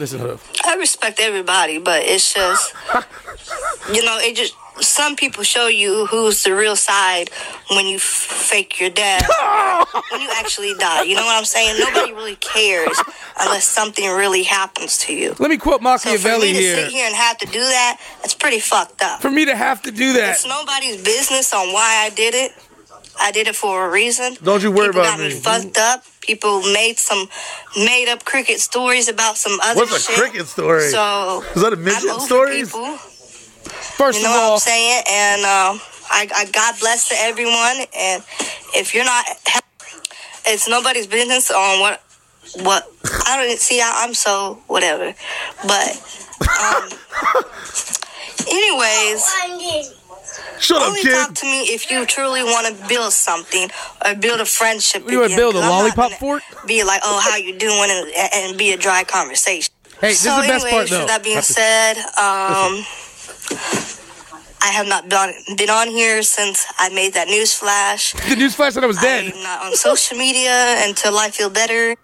To her. I respect everybody, but it's just, you know, it just. Some people show you who's the real side when you fake your death, when you actually die. You know what I'm saying? Nobody really cares unless something really happens to you. Let me quote So for Machiavelli me to here. sit here and have to do that, it's pretty fucked up. For me to have to do that, It's nobody's business on why I did it. I did it for a reason. Don't you worry People about got me. me. fucked up. People made some made up cricket stories about some other what's a shit. cricket story So is that a I'm midget over stories people. first You know of what I'm saying? And um, I, I God bless to everyone. And if you're not, it's nobody's business on what what I don't see. I, I'm so whatever. But um, anyways. Shut up Only kid talk to me if you truly want to build something or build a friendship. You wanna build a lollipop fort? Be like, oh, how you doing, and, and be a dry conversation. Hey, this so is the best part, though. with that being said, um, I have not been been on here since I made that news flash. the news flash said I was dead. I'm not on social media until I feel better.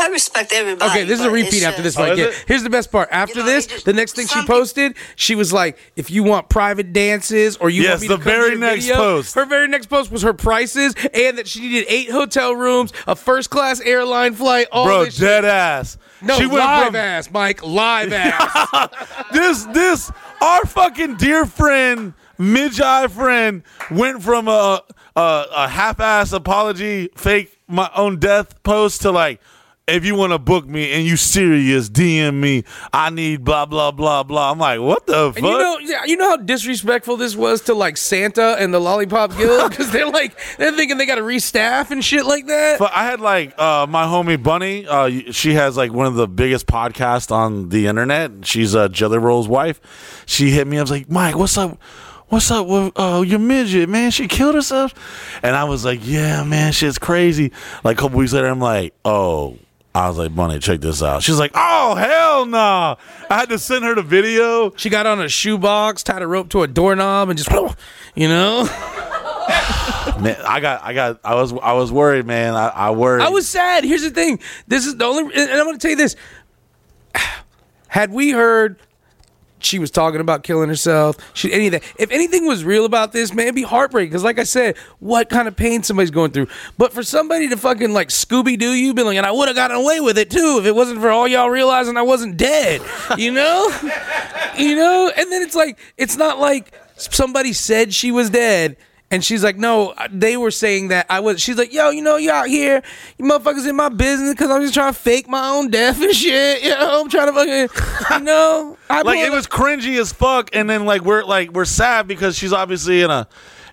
I respect everybody. Okay, this is a repeat after this just- one. Oh, is Yeah. Here's the best part. After know, this, just- the next thing she posted, she was like, "If you want private dances or you Yes, want me the to come to very your next video," post. her very next post was her prices and that she needed eight hotel rooms, a first class airline flight, all bro this shit. dead ass No, she went live from ass, Mike, live ass. this this our fucking dear friend Midge Eye friend went from a a, a half-ass apology fake my own death post to like if you want to book me and you serious DM me I need blah blah blah blah I'm like what the fuck And you know, you know how disrespectful this was to like Santa and the Lollipop Guild because they're like they're thinking they got to restaff and shit like that. But I had like uh, my homie Bunny. Uh, she has like one of the biggest podcasts on the internet. She's uh, Jelly Roll's wife. She hit me. I was like, Mike, what's up? What's up with uh, your midget, man? She killed herself. And I was like, yeah, man, shit's crazy. Like a couple weeks later, I'm like, oh. I was like, Bunny, check this out. She's like, oh, hell no. I had to send her the video. She got on a shoebox, tied a rope to a doorknob, and just, you know. Man, I got, I got, I was, I was worried, man. I, I worried. I was sad. Here's the thing. This is the only, and I'm going to tell you this. Had we heard she was talking about killing herself, she, any of that, if anything was real about this, man, it'd be heartbreaking. Because, like I said, what kind of pain somebody's going through. But for somebody to fucking like Scooby Doo you, be like, and I would have gotten away with it too if it wasn't for all y'all realizing I wasn't dead, you know? you know? And then it's like, it's not like somebody said she was dead. And she's like, no, uh, they were saying that I was. She's like, yo, you know, you out here, you motherfuckers in my business because I'm just trying to fake my own death and shit. You know, I'm trying to fucking, you know, I like it was cringy as fuck and then like we're like we're sad because she's obviously in a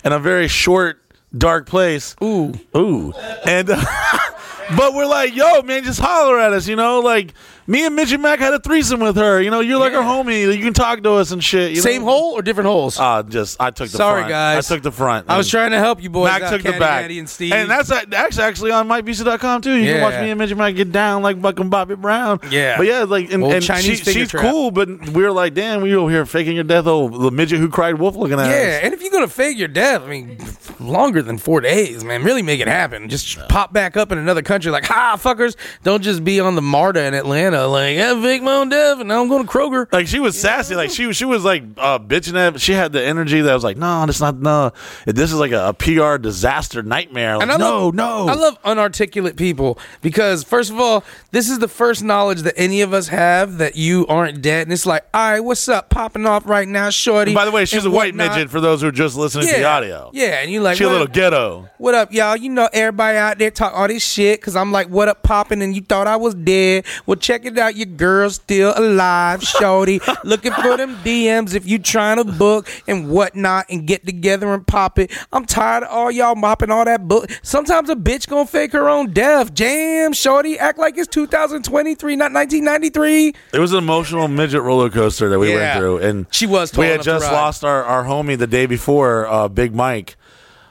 in a very short dark place Ooh. ooh and But we're like, yo, man, just holler at us, you know? Like, me and Midget Mac had a threesome with her. You know, you're like Yeah. our homie. You can talk to us and shit. You Same know? hole or different holes? Uh, just, I took the Sorry, front. guys. I took the front. I was trying to help you boys. Mac out, took the Caddy back. Daddy and Steve. And that's that's actually on MikeBusey.com too. You can watch me and Midget Mac get down like fucking Bobby Brown. Yeah. But yeah, like, and, and she, she's trap. cool, but we were like, damn, we over here faking your death. Oh, the midget who cried wolf looking at Yeah, us. Yeah, and if you're gonna fake your death, I mean, longer than four days, man. Really make it happen. Just pop back up in another country, like, ha, fuckers. Don't just be on the MARTA in Atlanta, like, yeah, my own death, and now I'm going to Kroger. Like she was sassy, like she she was like uh, bitching at. She had the energy that was like, no, it's not. No, this is like a, a PR disaster nightmare. Like, And I no, love, no. I love unarticulate people because, first of all, this is the first knowledge that any of us have that you aren't dead. And it's like, all right, what's up? Popping off right now, shorty. And by the way, she's a white whatnot. midget for those who are just listening Yeah, to the audio. Yeah, and you like, She a little ghetto. What up, y'all? You know everybody out there talk all this shit because I'm like, what up, popping? And you thought I was dead. Well, check it out. Your girl's still alive, shorty. Looking for them DMs if you trying to book and whatnot and get together and pop it. I'm tired of all y'all mopping all that book. Sometimes a bitch gonna fake her own death. Jam, shorty. Act like it's 2023, not 1993. It was an emotional midget roller coaster that we went through, and She was We had just lost our, our homie the day before, uh, Big Mike.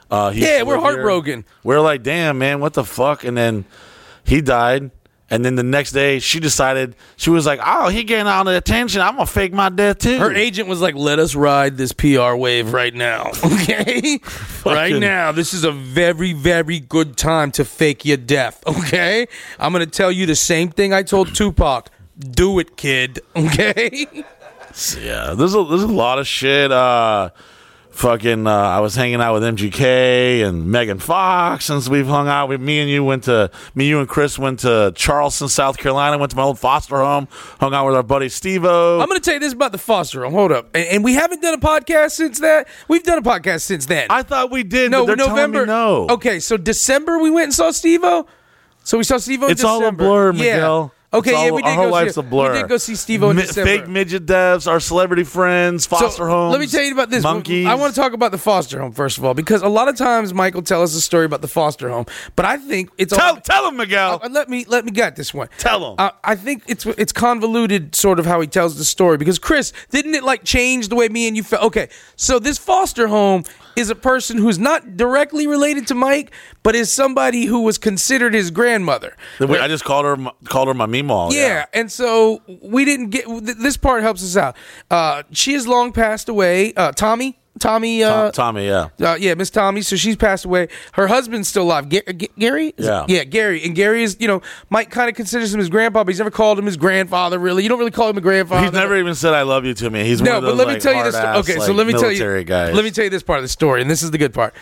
Uh, Yeah, we're here. heartbroken. We're like, damn, man, what the fuck? And then he died. And then the next day, she decided she was like, "Oh, he getting all the attention. I'm gonna fake my death too." Her agent was like, "Let us ride this PR wave right now, okay? right now, this is a very, very good time to fake your death, okay? I'm gonna tell you the same thing I told Tupac: Do it, kid, okay? Yeah, there's a there's a lot of shit. Uh, fucking, uh, I was hanging out with MGK and Megan Fox since we've hung out. with me and you went to me, you and Chris went to Charleston, South Carolina. Went to my old foster home. Hung out with our buddy Steve-O. I'm gonna tell you this about the foster home. Hold up, and, and we haven't done a podcast since that. We've done a podcast since then. I thought we did. no, November. No. Okay, so December we went and saw Steve-O. So we saw Steve-O. in It's all a December. blur, Yeah. Okay, It's yeah, we did our whole go life's see, a blur. We did go see Steve-O in Mi- Fake midget devs, our celebrity friends, foster So, homes. Let me tell you about this. Monkeys. I want to talk about the foster home first of all, because a lot of times Michael tell us a story about the foster home, but I think it's tell all, tell him, Miguel. Uh, let me let me get this one. Tell 'em. Uh, I think it's it's convoluted, sort of how he tells the story. Because Chris, didn't it like change the way me and you felt? Okay, so this foster home is a person who's not directly related to Mike, but is somebody who was considered his grandmother. I just called her called her my meemaw. Yeah, and so we didn't get th- this part helps us out. Uh, she has long passed away. Uh, Tommy, Tommy, uh, Tom- Tommy. Yeah. uh, yeah, Miss Tommy. So she's passed away. Her husband's still alive. Ga- Gary? Yeah. Yeah, Gary. And Gary is, you know, Mike kind of considers him his grandpa, but he's never called him his grandfather, really. You don't really call him a grandfather. He's never even said "I love you" to me. He's one No, of but let me like, tell you this. Okay, so let me tell you. guys. Let me tell you this part of the story, and this is the good part.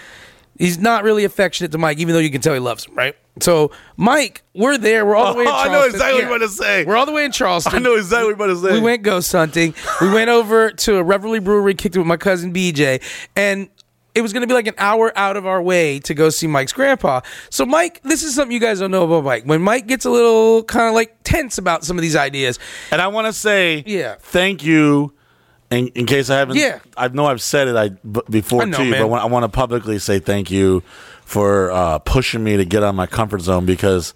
He's not really affectionate to Mike, even though you can tell he loves him, right? So, Mike, we're there. We're all the way in Oh, I Charleston. know exactly what you're about to say. We're all the way in Charleston. I know exactly what you're about to say. We went ghost hunting. We went over to a Revelry Brewery, kicked it with my cousin BJ, and it was going to be like an hour out of our way to go see Mike's grandpa. So, Mike, this is something you guys don't know about Mike. When Mike gets a little kind of like tense about some of these ideas, And I want to say, Yeah. thank you. In, in case I haven't, Yeah. I know I've said it I, b- before I know, to you, man. but I want, I want to publicly say thank you for uh, pushing me to get out of my comfort zone because,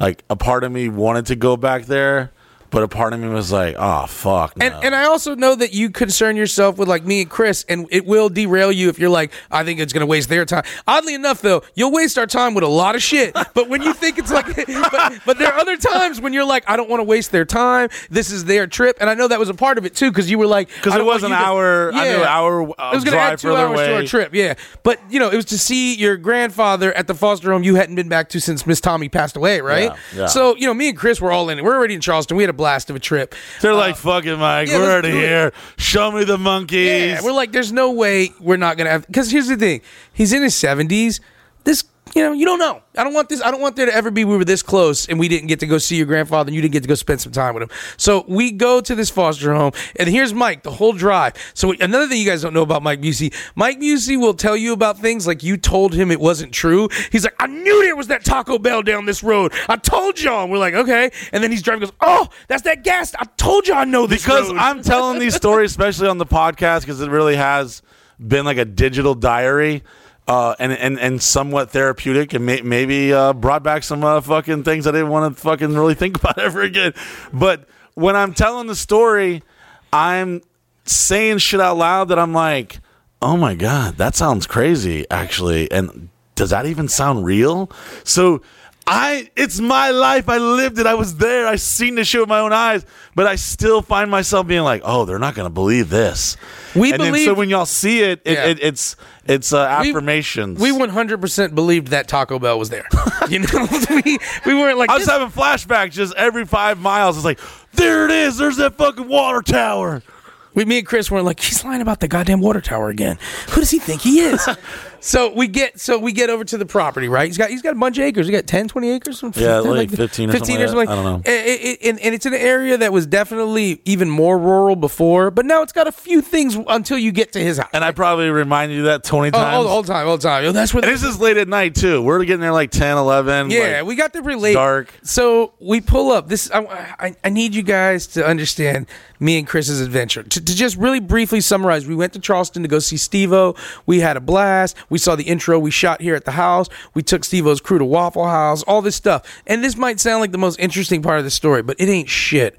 like, a part of me wanted to go back there, but a part of me was like, oh fuck, no. And and I also know that you concern yourself with like me and Chris, and it will derail you if you're like, I think it's going to waste their time. Oddly enough, though, you'll waste our time with a lot of shit. But when you think it's like, but, but there are other times when you're like, I don't want to waste their time. This is their trip, and I know that was a part of it too, because you were like, because it was an to- hour, I knew an hour uh, it was gonna drive add two hours away. to our trip, yeah. But you know, it was to see your grandfather at the foster home you hadn't been back to since Miss Tommy passed away, right? Yeah, yeah. So you know, me and Chris were all in it. We're already in Charleston. We had a blast of a trip. They're like, fuck it, Mike, Uh, yeah, we're let's already do it. here. Show me the monkeys. Yeah, we're like, there's no way we're not gonna have. Because here's the thing, he's in his seventies. This, you know, you don't know. I don't want this. I don't want there to ever be we were this close and we didn't get to go see your grandfather and you didn't get to go spend some time with him. So we go to this foster home and here's Mike the whole drive. So another thing you guys don't know about Mike Busey, Mike Busey will tell you about things like you told him it wasn't true. He's like, I knew there was that Taco Bell down this road. I told y'all. And we're like, okay. And then he's driving. Goes, oh, that's that gas. I told you I know this because road." I'm telling these stories, especially on the podcast, because it really has been like a digital diary. Uh, and and and somewhat therapeutic, and may, maybe uh, brought back some uh, fucking things I didn't want to fucking really think about ever again. But when I'm telling the story, I'm saying shit out loud that I'm like, oh my god, that sounds crazy, actually, and does that even sound real? So. I it's my life. I lived it. I was there. I seen the shit with my own eyes. But I still find myself being like, "Oh, they're not going to believe this." We and then believe- so when y'all see it, it, Yeah. it it's it's uh, affirmations. We 100% believed that Taco Bell was there. You know, we, we weren't like, I was this- having flashbacks just every five miles. It's like, there it is. There's that fucking water tower. we, me and Chris weren't like, he's lying about the goddamn water tower again. Who does he think he is? so we get, so we get over to the property, right? He's got, he's got a bunch of acres. He got 10, 20 acres. Something Yeah, like like 15 or something like. I don't know. And, and, and it's an area that was definitely even more rural before, but now it's got a few things until you get to his house. And I probably reminded you that 20 Oh, times. all, all the time, all the time. That's where and this is late at night, too. We're getting there like 10, 11. Yeah, like- we got there pretty late. dark. So we pull up. This I, I, I need you guys to understand me and Chris's adventure. To, to just really briefly summarize, we went to Charleston to go see Steve-O. We had a blast. We saw the intro we shot here at the house. We took Steve-O's crew to Waffle House, all this stuff. And this might sound like the most interesting part of the story, but it ain't shit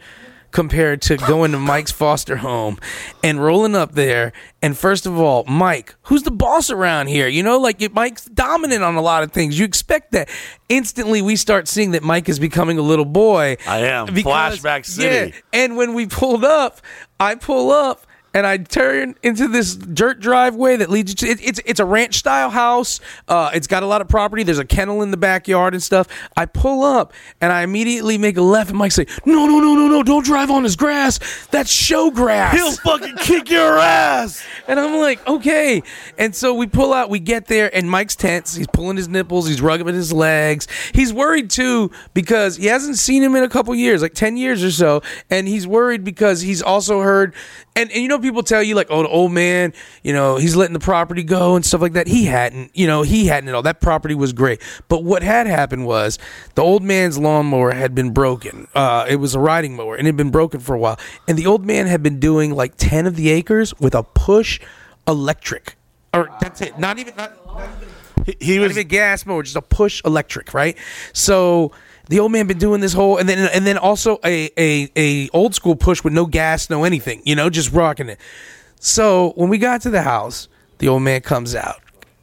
compared to going to Mike's foster home and rolling up there. And first of all, Mike, who's the boss around here? You know, like Mike's dominant on a lot of things. You expect that. Instantly, we start seeing that Mike is becoming a little boy. I am. Flashback City. Yeah. And when we pulled up, I pull up. And I turn into this dirt driveway that leads you to it, it's it's a ranch style house. Uh, it's got a lot of property. There's a kennel in the backyard and stuff. I pull up and I immediately make a left. And Mike say, "No, no, no, no, no! Don't drive on his grass. That's show grass." He'll fucking kick your ass. And I'm like, okay. And so we pull out, we get there, and Mike's tense. He's pulling his nipples, he's rubbing his legs. He's worried too because he hasn't seen him in a couple years, like 10 years or so. And he's worried because he's also heard, and, and you know, people tell you, like, oh, the old man, you know, he's letting the property go and stuff like that. He hadn't, you know, he hadn't at all. That property was great. But what had happened was the old man's lawnmower had been broken. Uh, it was a riding mower and it had been broken for a while. And the old man had been doing like 10 of the acres with a push electric. Or that's it. Not even not, not He, he not was. even gas mower, just a push electric, right? So the old man been doing this whole, and then and then also a a a old school push with no gas, no anything, you know, just rocking it. So when we got to the house, the old man comes out,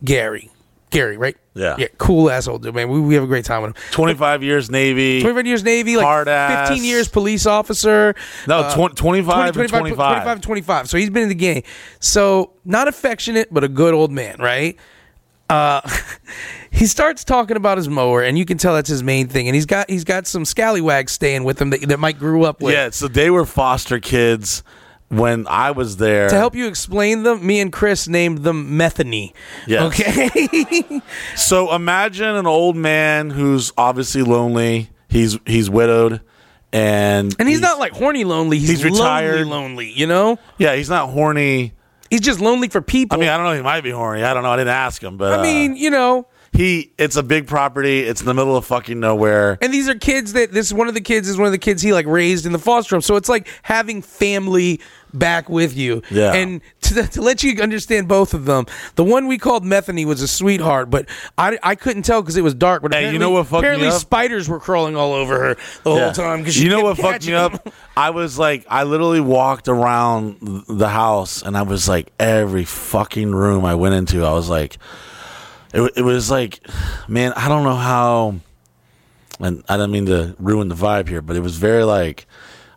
Gary, Gary, right? Yeah. yeah, cool asshole dude, man. We, we have a great time with him. 25 years Navy. 25 years Navy, like Hard ass. 15 years police officer. No, uh, twen- 25 20, and 25. 25, 25. So he's been in the game. So not affectionate, but a good old man, right? Uh, he starts talking about his mower, and you can tell that's his main thing. And he's got he's got some scallywags staying with him that, that Mike grew up with. Yeah, so they were foster kids when I was there. To help you explain them, me and Chris named them Methany. Yes. Okay. So imagine an old man who's obviously lonely. He's he's widowed, and and he's, not like horny lonely. He's, he's retired. lonely, lonely. You know, Yeah, he's not horny. He's just lonely for people. I mean, I don't know. He might be horny. I don't know. I didn't ask him, but I mean, uh, you know. He. It's a big property. It's in the middle of fucking nowhere. And these are kids that this one of the kids is one of the kids he like raised in the foster home. So it's like having family back with you. Yeah. And to, to let you understand both of them, the one we called Methany was a sweetheart, but I, I couldn't tell because it was dark. But Hey, you know what fucked me apparently up? spiders were crawling all over her the Yeah. whole time. Because you know what fucked me up? I was like, I literally walked around the house, and I was like, every fucking room I went into, I was like, it, it was like, man, I don't know how, and I don't mean to ruin the vibe here, but it was very like,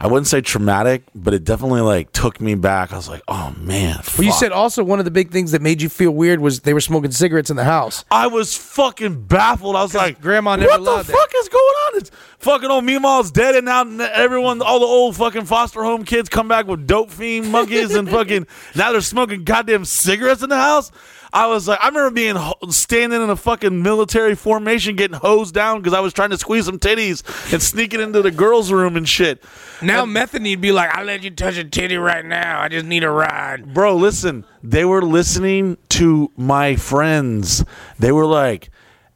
I wouldn't say traumatic, but it definitely like took me back. I was like, oh man, Well, you fuck. said also one of the big things that made you feel weird was they were smoking cigarettes in the house. I was fucking baffled. I was like, Grandma never what the allowed that." fuck is going on? It's fucking oh, old Meemaw's dead, and now everyone, all the old fucking foster home kids come back with dope fiend monkeys and fucking now they're smoking goddamn cigarettes in the house. I was like, I remember being standing in a fucking military formation, getting hosed down because I was trying to squeeze some titties and sneaking into the girls' room and shit. Now Methany'd be like, "I'll let you touch a titty right now. I just need a ride." Bro, listen, they were listening to my friends. They were like,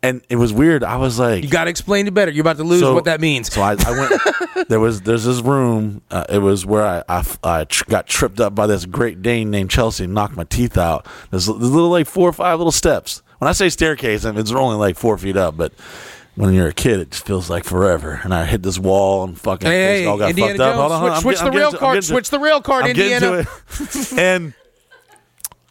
and it was weird. I was like, You got to explain it better. You're about to lose So- what that means. So I, I went. there was there's this room. Uh, it was where I I, I tr- got tripped up by this Great Dane named Chelsea and knocked my teeth out. There's, there's little like four or five little steps. when I say staircase, I mean, it's only like four feet up, but when you're a kid, it just feels like forever. And I hit this wall and fucking Hey, things all got Indiana fucked up. Jones, Hold on, hold on. switch- switch the rail getting to- I'm card, switch the rail card, I'm getting Indiana. to it. and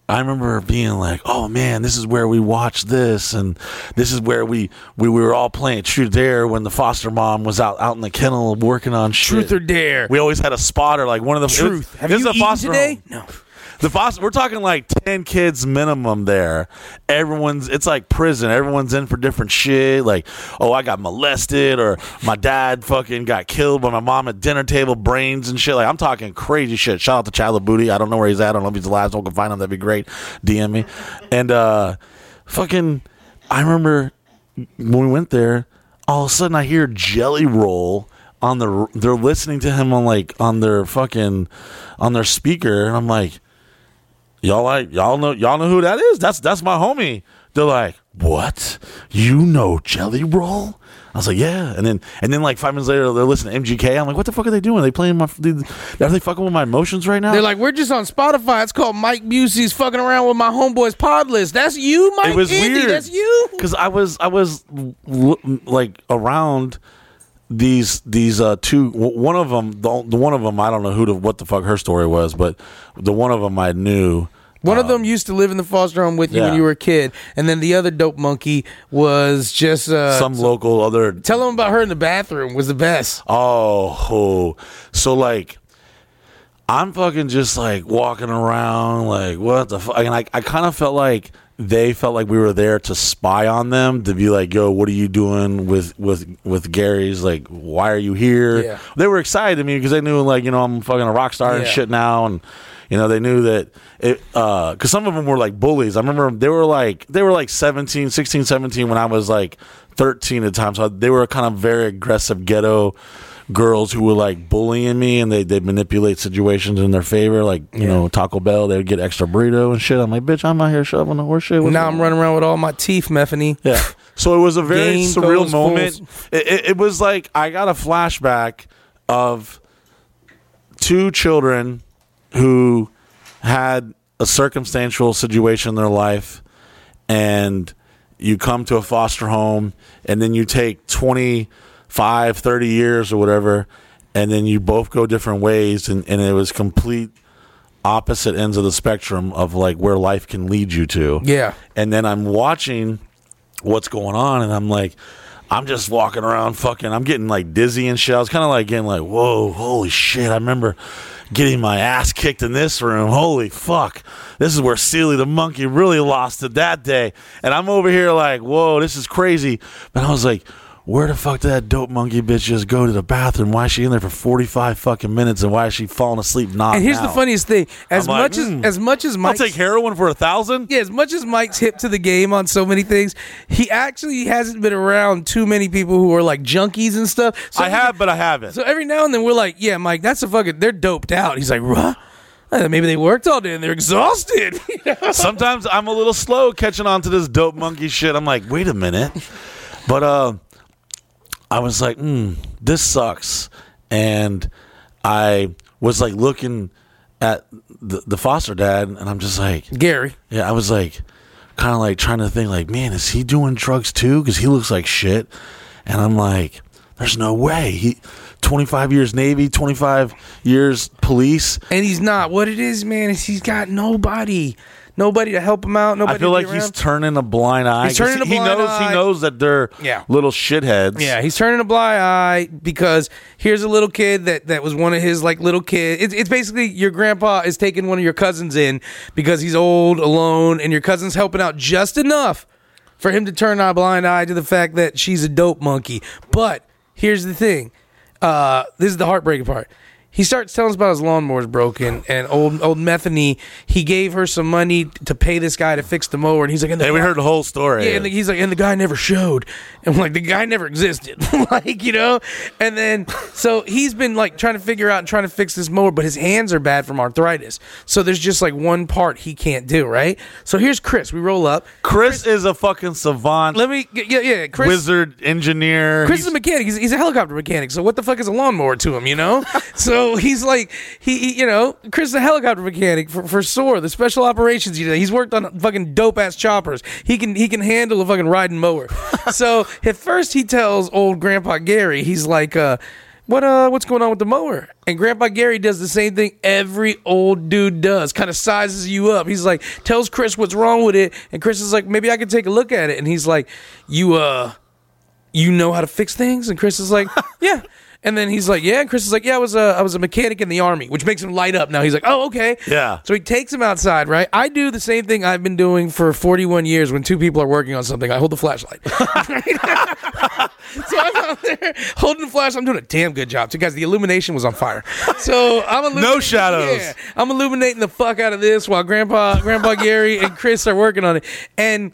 I remember being like, "Oh man, this is where we watched this, and this is where we we, we were all playing truth or dare when the foster mom was out out in the kennel working on shit. Truth or dare. We always had a spotter, like one of the Truth. Have this you is a eaten foster today? home. No. The foster, we're talking like ten kids minimum there. Everyone's, it's like prison. Everyone's in for different shit. Like, oh, I got molested, or my dad fucking got killed by my mom at dinner table, brains and shit. Like, I'm talking crazy shit. Shout out to Chila Booty. I don't know where he's at. I don't know if he's alive. Someone can find him. That'd be great. DM me. And uh, fucking, I remember when we went there. All of a sudden, I hear Jelly Roll on the. They're listening to him on like on their fucking on their speaker, and I'm like y'all like y'all know y'all know who that is? That's that's my homie. They're like what? You know jelly roll? I was like yeah. And then and then like five minutes later they're listening to mgk i'm like what the fuck are they doing? Are they playing my are they fucking with my emotions right now? They're like, we're just on Spotify. It's called Mike Busey's fucking around with my homeboys pod list. That's you, Mike. it was Andy, weird. That's you. because i was i was like around these these uh two one of them the, the one of them i don't know who the what the fuck her story was but the one of them i knew One of them used to live in the foster home with you when yeah. you were a kid, and then the other dope monkey was just uh, some local other Tell them about her in the bathroom was the best. Oh, oh. so like, I'm fucking just like walking around, like what the fuck, and I, I kind of felt like they felt like we were there to spy on them, to be like, yo, what are you doing with with with Gary's? Like, why are you here? Yeah. They were excited to me because they knew like you know I'm fucking a rock star and shit now, and you know they knew that it uh, because some of them were like bullies. I remember they were like they were like 17, 16, 17 when I was like 13 at the time, so they were kind of very aggressive ghetto girls who were like bullying me and they they manipulate situations in their favor like you know Taco Bell they would get extra burrito and shit I'm like bitch I'm out here shoveling the horse shit What's now I'm running around with all my teeth, Methany. Yeah. So it was a very Game surreal moment. It, it, it was like I got a flashback of two children who had a circumstantial situation in their life and you come to a foster home and then you take 25 30 years or whatever and then you both go different ways and, and it was complete opposite ends of the spectrum of like where life can lead you to Yeah. and then I'm watching what's going on, and I'm like, I'm just walking around, fucking, I'm getting like dizzy and shit. I was kind of like getting like, whoa, holy shit! I remember getting my ass kicked in this room. Holy fuck! This is where Sealy the monkey really lost it that day, and I'm over here like, whoa, this is crazy. But I was like. Where the fuck did that dope monkey bitch just go to the bathroom? Why is she in there for forty five fucking minutes? And why is she falling asleep? Not And here's the funniest thing: as I'm like, much mm. as as much as I'll take heroin for a thousand. yeah, as much as Mike's hip to the game on so many things, he actually hasn't been around too many people who are like junkies and stuff. So I have, but I haven't. So every now and then we're like, yeah, Mike, that's a fucking. They're doped out. He's like, what? Maybe they worked all day and they're exhausted. Sometimes I'm a little slow catching on to this dope monkey shit. I'm like, wait a minute. But uh I was like, mm, this sucks. And I was like looking at the, the foster dad and I'm just like, Gary, yeah, I was like kind of like trying to think like, man, is he doing drugs too? Cuz he looks like shit. And I'm like, there's no way. He 25 years Navy, 25 years police. and he's not. What it is, man, is he's got nobody, nobody to help him out. Nobody. I feel like be he's turning a blind eye. He's turning a he, blind knows eye. he knows that they're Yeah. little shitheads. Yeah, he's turning a blind eye because here's a little kid that, that was one of his like little kids. It's, it's basically your grandpa is taking one of your cousins in because he's old, alone, and your cousin's helping out just enough for him to turn a blind eye to the fact that she's a dope monkey. But here's the thing. Uh, this is the heartbreaking part. He starts telling us about his lawnmower's broken and old old Methany. He gave her some money to pay this guy to fix the mower, and he's like, and the Hey, we guy- heard the whole story. yeah, and the, he's like, and the guy never showed, and I'm like the guy never existed, like you know. And then so he's been like trying to figure out and trying to fix this mower, but his hands are bad from arthritis. So there's just like one part he can't do, right? So here's Chris. We roll up. Chris is a fucking savant, Let me, yeah, yeah. Chris, wizard, engineer. Chris He's- is a mechanic. He's, he's a helicopter mechanic. So what the fuck is a lawnmower to him, you know? So So he's like, he, he- you know, Chris the helicopter mechanic for, for SOAR, the special operations unit. He's worked on fucking dope ass choppers. He can he can handle a fucking riding mower. so at first he tells old Grandpa Gary, he's like, uh, what uh what's going on with the mower? And Grandpa Gary does the same thing every old dude does, kind of sizes you up. He's like, tells Chris what's wrong with it, and Chris is like, maybe I can take a look at it. And he's like, you uh you know how to fix things? And Chris is like, yeah. And then he's like, yeah. And Chris is like, yeah, I was a, I was a mechanic in the army, which makes him light up. Now he's like, oh, okay. Yeah. So he takes him outside, right? I do the same thing I've been doing for 41 years when two people are working on something. I hold the flashlight. so I'm out there holding the flash. I'm doing a damn good job. So guys, the illumination was on fire. So I'm illuminating, shadows. Yeah, I'm illuminating the fuck out of this while Grandpa, Grandpa Gary, and Chris are working on it. And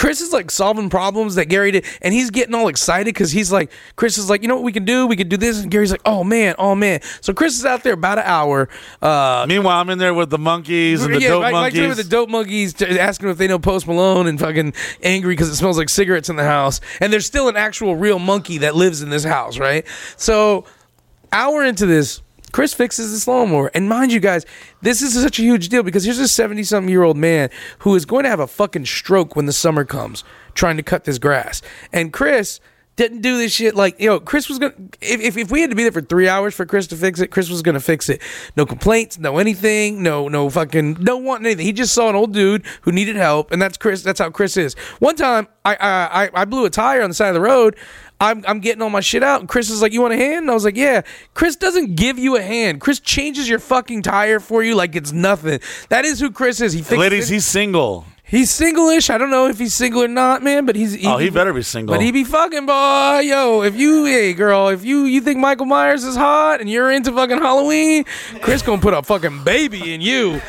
Chris is like solving problems that Gary did, and he's getting all excited because he's like, Chris is like, you know what we can do? We can do this, and Gary's like, oh man, oh man. So Chris is out there about an hour. Uh, Meanwhile, I'm in there with the monkeys and the yeah, dope Mike, monkeys. in with the dope monkeys, t- asking if they know Post Malone, and fucking angry because it smells like cigarettes in the house. And there's still an actual real monkey that lives in this house, right? So, hour into this, Chris fixes this lawnmower, and mind you guys, this is such a huge deal because here's a 70 something year old man who is going to have a fucking stroke when the summer comes, trying to cut this grass. And Chris didn't do this shit. Like you know chris was gonna if, if, if we had to be there for three hours for chris to fix it chris was gonna fix it. No complaints no anything no no fucking no wanting anything. He just saw an old dude who needed help and that's chris that's how chris is. One time i i, I blew a tire on the side of the road I'm, I'm getting all my shit out, and Chris is like, "You want a hand?" And I was like, "Yeah." Chris doesn't give you a hand. Chris changes your fucking tire for you like it's nothing. That is who Chris is. He fixes Ladies, it. he's single. He's single-ish. I don't know if he's single or not, man. But he's Oh, he better be single. But he be fucking boy, yo. If you, hey girl, if you you think Michael Myers is hot and you're into fucking Halloween, Chris gonna put a fucking baby in you.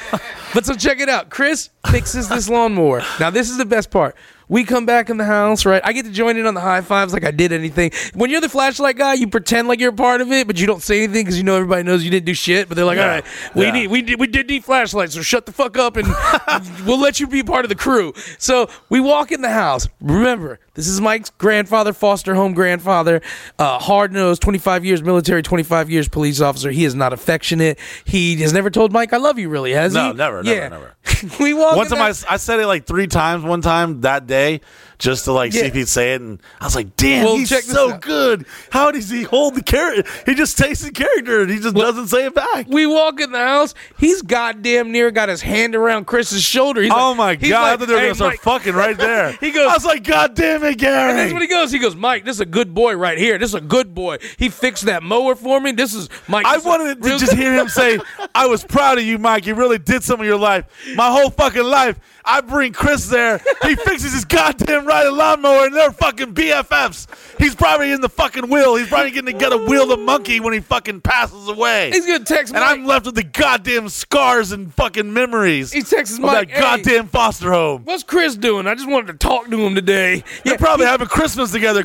But so check it out. Chris fixes this lawnmower. Now this is the best part. We come back in the house, right? I get to join in on the high fives like I did anything. When you're the flashlight guy, you pretend like you're a part of it, but you don't say anything because you know everybody knows you didn't do shit. But they're like, all right, we need we did we did need flashlights, so shut the fuck up and we'll let you be part of the crew. So we walk in the house. Remember, this is Mike's grandfather, foster home grandfather, uh, hard nosed, 25 years military, 25 years police officer. He is not affectionate. He has never told Mike, I love you, really, has No, he? No, never, never, yeah. never. we walk One in time the- I, I said it like three times one time that day just to like see if he'd say it, and I was like, "Damn, Well, he's so good. How does he hold the character? He just takes the character and he just doesn't say it back." We walk in the house. He's goddamn near got his hand around Chris's shoulder. He's oh like- my god! I thought they were "Hey, gonna start Mike." fucking right there. He goes- I was like, "God damn it, Gary!" And that's what he goes. He goes, Mike, this is a good boy right here. This is a good boy. He fixed that mower for me. This is Mike. I wanted to just hear him say, I was proud of you, Mike. You really did some of your life. My whole fucking life. I bring Chris there. He fixes his goddamn riding lawnmower and they're fucking BFFs. He's probably in the fucking wheel. He's probably going to get a wheel the monkey when he fucking passes away. He's gonna text me. and Mike. I'm left with the goddamn scars and fucking memories He texts of Mike, that "Hey." goddamn foster home. What's Chris doing? I just wanted to talk to him today. They're probably having Christmas together.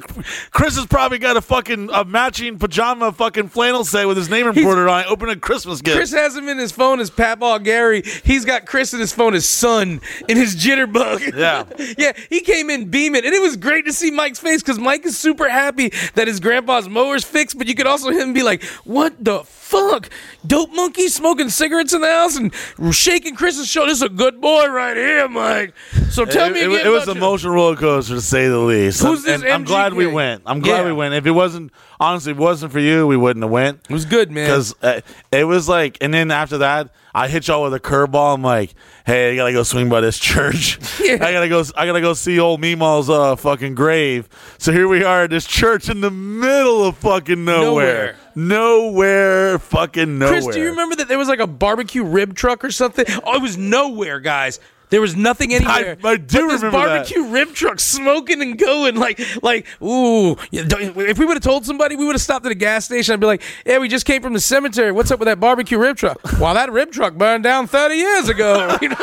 Chris has probably got a fucking a matching pajama fucking flannel set with his name embroidered on it. Open a Christmas gift. Chris has him in his phone as Patball Gary. He's got Chris in his phone as son in his jitterbug. Yeah. yeah, he came in beaming, and it was great to see Mike's face because Mike is super happy that his grandpa's mower's fixed. But you could also hear him be like, "What the fuck? Dope monkey smoking cigarettes in the house and shaking Chris's shoulder. This is a good boy right here, Mike." So tell it, me it- again. it was about an your- emotional roller coaster to say the least. Who's this I'm glad we went. I'm glad Yeah. we went. If it wasn't honestly, if it wasn't for you, we wouldn't have went. It was good, man. Because uh, it was like, and then after that, I hit y'all with a curveball. I'm like, hey, I gotta go swing by this church. Yeah. I gotta go. I gotta go see old Meemaw's uh, fucking grave. So here we are at this church in the middle of fucking nowhere. Nowhere, fucking nowhere. Chris, do you remember that there was like a barbecue rib truck or something? Oh, it was nowhere, guys. There was nothing anywhere. I do but this remember that. barbecue rib truck smoking and going like, like, ooh. If we would have told somebody, we would have stopped at a gas station. I'd be like, "Yeah, we just came from the cemetery. What's up with that barbecue rib truck? Well, that rib truck burned down thirty years ago. You know?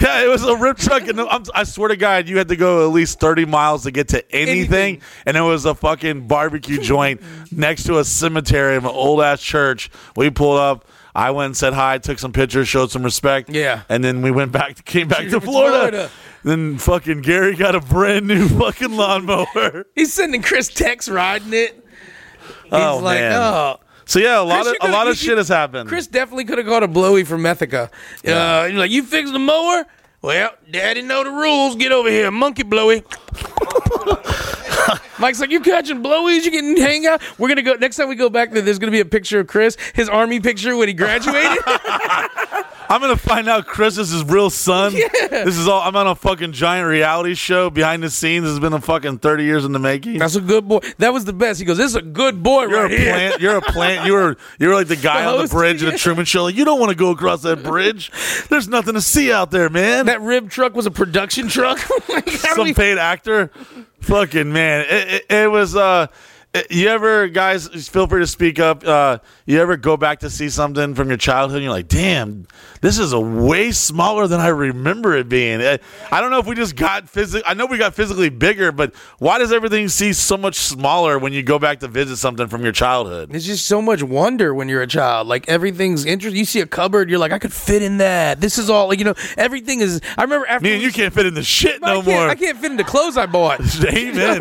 Yeah, it was a rib truck, and I swear to God, you had to go at least 30 miles to get to anything, Anything. and it was a fucking barbecue joint next to a cemetery of an old ass church. We pulled up. I went and said hi, took some pictures, showed some respect. Yeah. and then we went back, came back to Florida. Florida. Then fucking Gary got a brand new fucking lawnmower. He's sending Chris texts riding it. He's Oh, like, man. oh. So yeah, a lot Chris, of a lot of shit has happened. Chris definitely could have called a blowy from Methica. Uh, you're like, you fix the mower? Well, Daddy know the rules. Get over here, monkey blowy. Mike's like, you catching blowies? You can hang out. We're gonna go next time we go back there. There's gonna be a picture of Chris, his army picture when he graduated. I'm gonna find out Chris is his real son. This is all. I'm on a fucking giant reality show behind the scenes. This has been a fucking 30 years in the making. That's a good boy. That was the best. He goes, "This is a good boy You're right a here." plant. You're a plant. You were you were like the guy The on the bridge in yeah. the Truman Show. Like, you don't want to go across that bridge. There's nothing to see out there, man. That rib truck was a production truck. Like, Some we- paid actor. Fucking man. It, it, it was. uh you ever guys feel free to speak up? Uh, you ever go back to see something from your childhood? and You're like, damn, this is a way smaller than I remember it being. Uh, I don't know if we just got physically. I know we got physically bigger, but why does everything seem so much smaller when you go back to visit something from your childhood? it's just so much wonder when you're a child. Like everything's interesting. You see a cupboard, you're like, I could fit in that. This is all like you know. Everything is. I remember after Man, you can't fit in the shit no can't, more. I can't fit into clothes I bought. Amen.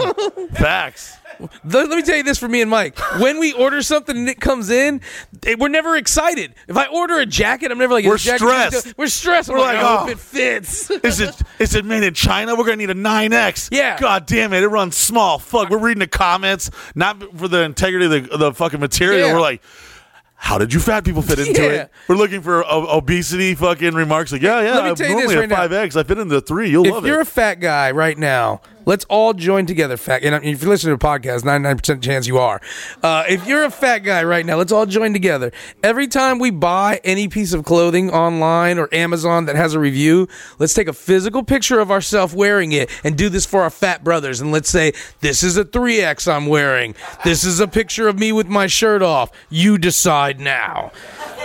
Facts. Let, let me tell you this for me and Mike. When we order something and it comes in, it- we're never excited. If I order a jacket, I'm never like, We're jacket stressed. We're stressed. I'm We're like, like, oh, oh. if it fits. Oh, is it is it made in China? We're gonna need a 9X. Yeah. God damn it, it runs small. Fuck. We're reading the comments, not for the integrity of the, the fucking material. Yeah. We're like, how did you fat people fit into Yeah. it? We're looking for o- obesity fucking remarks. Like, yeah, yeah. Let me I tell you normally this right now. 5X. I fit into three. You'll if love you're a fat guy right now, let's all join together. Fat, and if you're listening to a podcast, 99% chance you are. Uh, if you're a fat guy right now, let's all join together. Every time we buy any piece of clothing online or Amazon that has a review, let's take a physical picture of ourselves wearing it and do this for our fat brothers. And let's say, this is a 3X I'm wearing. This is a picture of me with my shirt off. You decide now.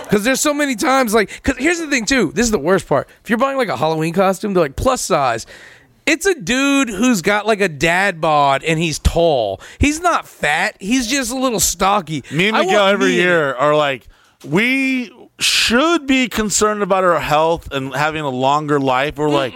Because there's so many times, like, because here's the thing, too. This is the worst part. If you're buying like a Halloween costume, they're like plus size. It's a dude who's got like a dad bod and he's tall. He's not fat. He's just a little stocky. Me and Miguel every me year are like, we should be concerned about our health and having a longer life. We're like,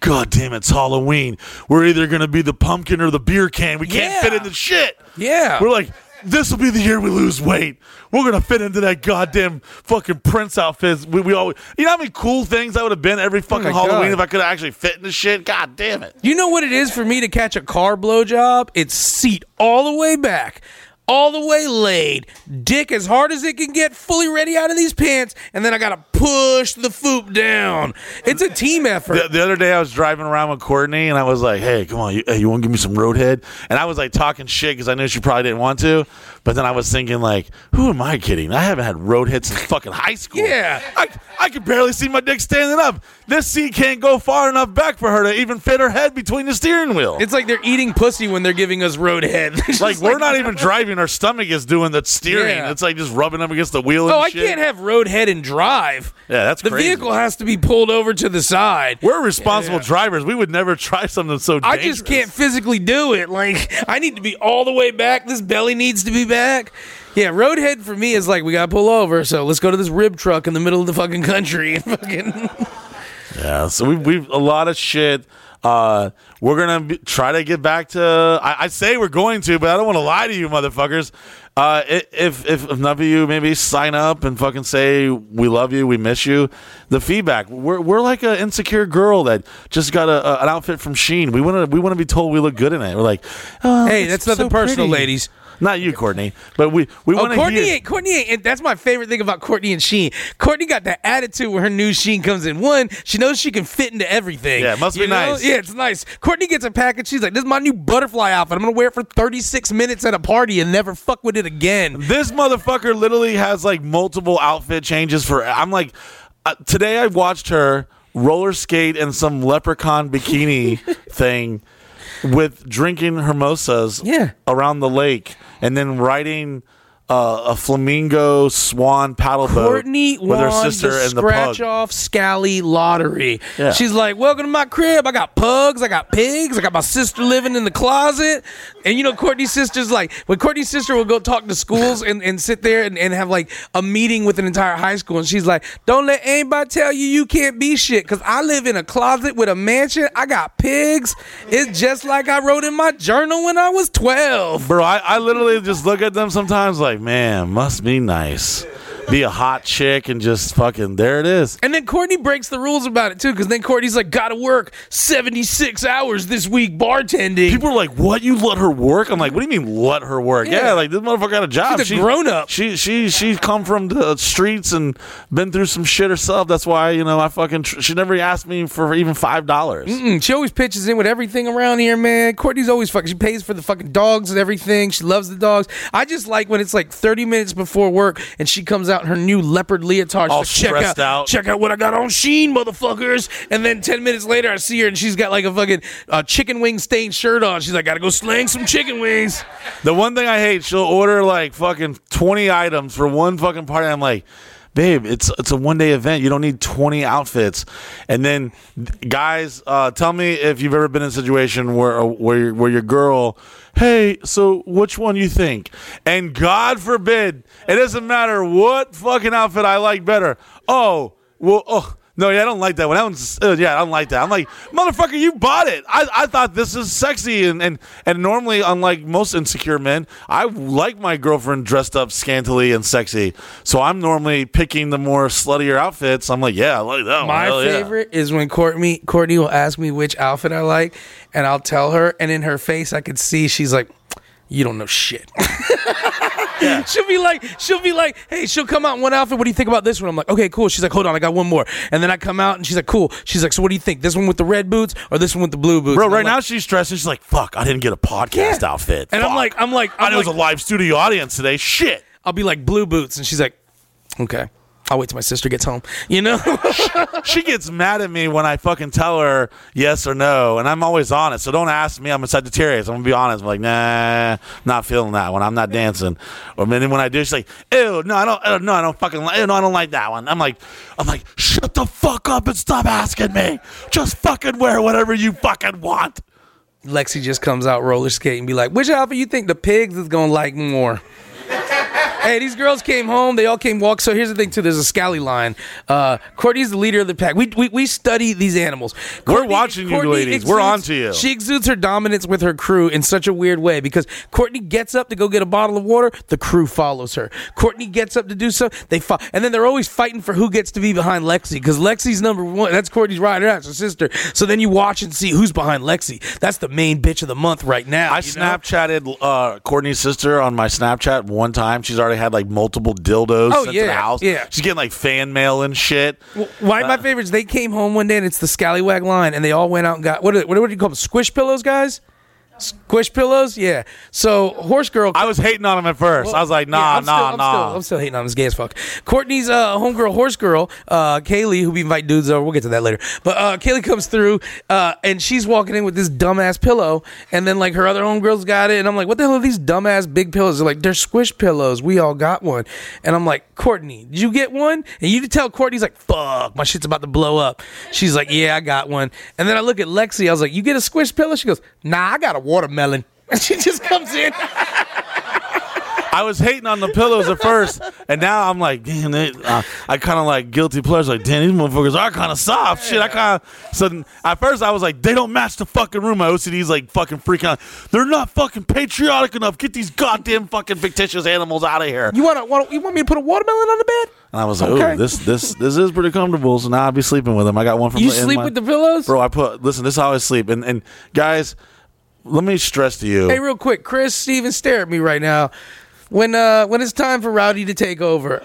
God damn, it's Halloween. We're either going to be the pumpkin or the beer can. We can't Yeah. fit in the shit. Yeah. We're like, this will be the year we lose weight. We're gonna fit into that goddamn fucking Prince outfit. We, we always, you know how many cool things I would have been every fucking Oh Halloween God. if I could have actually fit in the shit. God damn it. You know what it is for me to catch a car blowjob? It's seat all the way back, all the way laid, dick as hard as it can get, fully ready out of these pants, and then I gotta push the foop down. It's a team effort. The, the other day I was driving around with Courtney and I was like, "Hey, come on, you, you want to give me some roadhead?" And I was like talking shit because I knew she probably didn't want to. But then I was thinking, like, who am I kidding? I haven't had roadhead since fucking high school. Yeah. I I could barely see my dick standing up. This seat can't go far enough back for her to even fit her head between the steering wheel. It's like they're eating pussy when they're giving us roadhead. They're just like we're not even driving. Our stomach is doing the steering. Yeah. It's like just rubbing up against the wheel. And Oh, I shit. can't have roadhead and drive. Yeah, that's the crazy. vehicle has to be pulled over to the side. We're responsible Yeah. drivers. We would never try something so I just can't physically do it. Like I need to be all the way back. This belly needs to be back. Yeah, roadhead for me is like we gotta pull over. So let's go to this rib truck in the middle of the fucking country and fucking. Yeah, so we've, we've a lot of shit. Uh, we're gonna be, try to get back to. I, I say we're going to, but I don't want to lie to you, motherfuckers. Uh, if, if if none of you maybe sign up and fucking say we love you, we miss you, the feedback we're we're like an insecure girl that just got a, a- an outfit from Shein. We want to we want to be told we look good in it. We're like, oh, Hey, that's nothing so personal, pretty. ladies. Not you, Courtney, but we we Oh, want to Courtney hear. Courtney ain't. and That's my favorite thing about Courtney and Shein. Courtney got that attitude when her new Shein comes in. One, she knows she can fit into everything. Yeah, it must be know? nice. Yeah, it's nice. Courtney gets a package. She's like, "This is my new butterfly outfit. I'm gonna wear it for 36 minutes at a party and never fuck with it again." This motherfucker literally has like multiple outfit changes for. I'm like, uh, today I watched her roller skate in some leprechaun bikini thing with drinking hermosas Yeah. around the lake and then riding uh, a flamingo swan paddle boat Courtney with her sister the and the scratch pug. off Scally lottery. Yeah. She's like, "Welcome to my crib. I got pugs. I got pigs. I got my sister living in the closet." And you know, Courtney's sister's like, when Courtney's sister will go talk to schools and, and sit there and, and have like a meeting with an entire high school, and she's like, "Don't let anybody tell you you can't be shit, because I live in a closet with a mansion. I got pigs. It's just like I wrote in my journal when I was 12." Bro, I, I literally just look at them sometimes like, like, man, must be nice. Be a hot chick and just fucking there it is. And then Courtney breaks the rules about it too, because then Courtney's like, "Gotta work seventy six hours this week bartending." People are like, "What? You let her work?" I'm like, "What do you mean let her work?" Yeah, Yeah. like this motherfucker got a job. She's a grown-up. She she she's come from the streets and been through some shit herself. That's why you know I fucking. Tr- she never asked me for even five dollars. Mm, she always pitches in with everything around here, man. Courtney's always fucking. She pays for the fucking dogs and everything. She loves the dogs. I just like when it's like 30 minutes before work and she comes out in her new leopard leotard. All like, check stressed out. Check out what I got on Shein, motherfuckers. And then 10 minutes later, I see her and she's got like a fucking uh, chicken wing stained shirt on. She's like, gotta go slang some chicken wings. The one thing I hate, she'll order like fucking twenty items for one fucking party. I'm like, babe, it's it's a one day event. You don't need twenty outfits. And then, guys, uh, tell me if you've ever been in a situation where where where your girl, hey, so which one you think? And God forbid, it doesn't matter what fucking outfit I like better. Oh, well, oh. No, yeah, I don't like that one. That one's uh, yeah, I don't like that. I'm like, motherfucker, you bought it. I, I thought this is sexy and, and and normally, unlike most insecure men, I like my girlfriend dressed up scantily and sexy. So I'm normally picking the more sluttier outfits. I'm like, yeah, I like that one. My Hell yeah. favorite is when Courtney Courtney will ask me which outfit I like, and I'll tell her, and in her face I could see she's like, "You don't know shit." she'll be like, she'll be like, "Hey," she'll come out in one outfit. What do you think about this one? I'm like, "Okay, cool." She's like, "Hold on, I got one more," and then I come out and she's like, "Cool." She's like, "So what do you think? This one with the red boots or this one with the blue boots?" Bro, And right like- now she's stressed. She's like, fuck, I didn't get a podcast Yeah. outfit. and I'm like, I'm like, I I'm know it was a live studio audience today. Shit. I'll be like blue boots, and she's like, "Okay." I'll wait till my sister gets home. You know? she gets mad at me when I fucking tell her yes or no, and I'm always honest. So don't ask me. I'm a Sagittarius. I'm gonna be honest. I'm like, nah, not feeling that one. I'm not dancing. Or then when I do, she's like, ew, no, I don't, uh, no, I don't fucking, li- ew, no, I don't like that one. I'm like, I'm like, shut the fuck up and stop asking me. Just fucking wear whatever you fucking want. Lexi just comes out roller skating and be like, which outfit you think the pigs is gonna like more? Hey, these girls came home. They all came walk. So here's the thing, too. There's a scally line. Uh, Courtney's the leader of the pack. We, we, we study these animals. We're watching you ladies. We're onto you. She exudes her dominance with her crew in such a weird way because Courtney gets up to go get a bottle of water. The crew follows her. Courtney gets up to do so. They. And then they're always fighting for who gets to be behind Lexi because Lexi's number one. That's Courtney's rider. That's her sister. So then you watch and see who's behind Lexi. That's the main bitch of the month right now. I? Snapchatted uh, Courtney's sister on my Snapchat one time. She's already had like multiple dildos Oh, sent to yeah, the house. yeah. She's getting like fan mail and shit. Why my uh, favorites? They came home one day and it's the Scallywag line, and they all went out and got what? Are, what, do you call them? Squish pillows, guys. Squish pillows, yeah. So horse girl. I was hating on him at first. I was like, nah, Yeah, I'm nah, still, I'm nah. Still, I'm still hating on him. He's gay as fuck. Courtney's uh, homegirl, horse girl, uh, Kaylee, who we invite dudes over. We'll get to that later. But uh, Kaylee comes through, uh, and she's walking in with this dumbass pillow, and then like her other homegirls got it, and I'm like, what the hell are these dumbass big pillows? They're like, they're squish pillows. We all got one, and I'm like, Courtney, did you get one? And you tell Courtney's like, fuck, my shit's about to blow up. She's like, yeah, I got one. And then I look at Lexi. I was like, you get a squish pillow? She goes, nah, I got a watermelon. And she just comes in. I was hating on the pillows at first, and now I'm like, damn, they, uh, I kind of like guilty pleasure. Like, damn, these motherfuckers are kind of soft. Shit, I kind of. So at first I was like, they don't match the fucking room. My OCD's like fucking freaking out. They're not fucking patriotic enough. Get these goddamn fucking fictitious animals out of here. You want to? You want me to put a watermelon on the bed? And I was like, Okay. oh, this this this is pretty comfortable. So now I'll be sleeping with them. I got one from You in sleep my- with the pillows? bro. I put listen. This is how I sleep. And and guys, let me stress to you. Hey, real quick, Chris, Steven, stare at me right now. When uh when it's time for Rowdy to take over,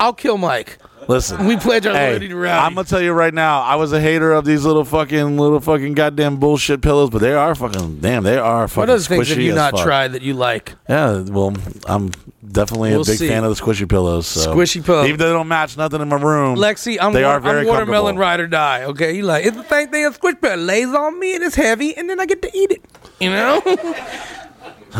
I'll kill Mike. Listen, We pledge our Hey, loyalty to Rowdy. I'm gonna tell you right now. I was a hater of these little fucking little fucking goddamn bullshit pillows, but they are fucking damn. They are fucking what other things have you not fuck. tried that you like? Yeah, well, I'm definitely We'll a big see. fan of the squishy pillows. So. Squishy pillows. even though they don't match nothing in my room. Lexi, I'm, they wa- are very I'm watermelon ride or die. Okay, you like it's the same thing. A squish pillow lays on me and it's heavy, and then I get to eat it. You know,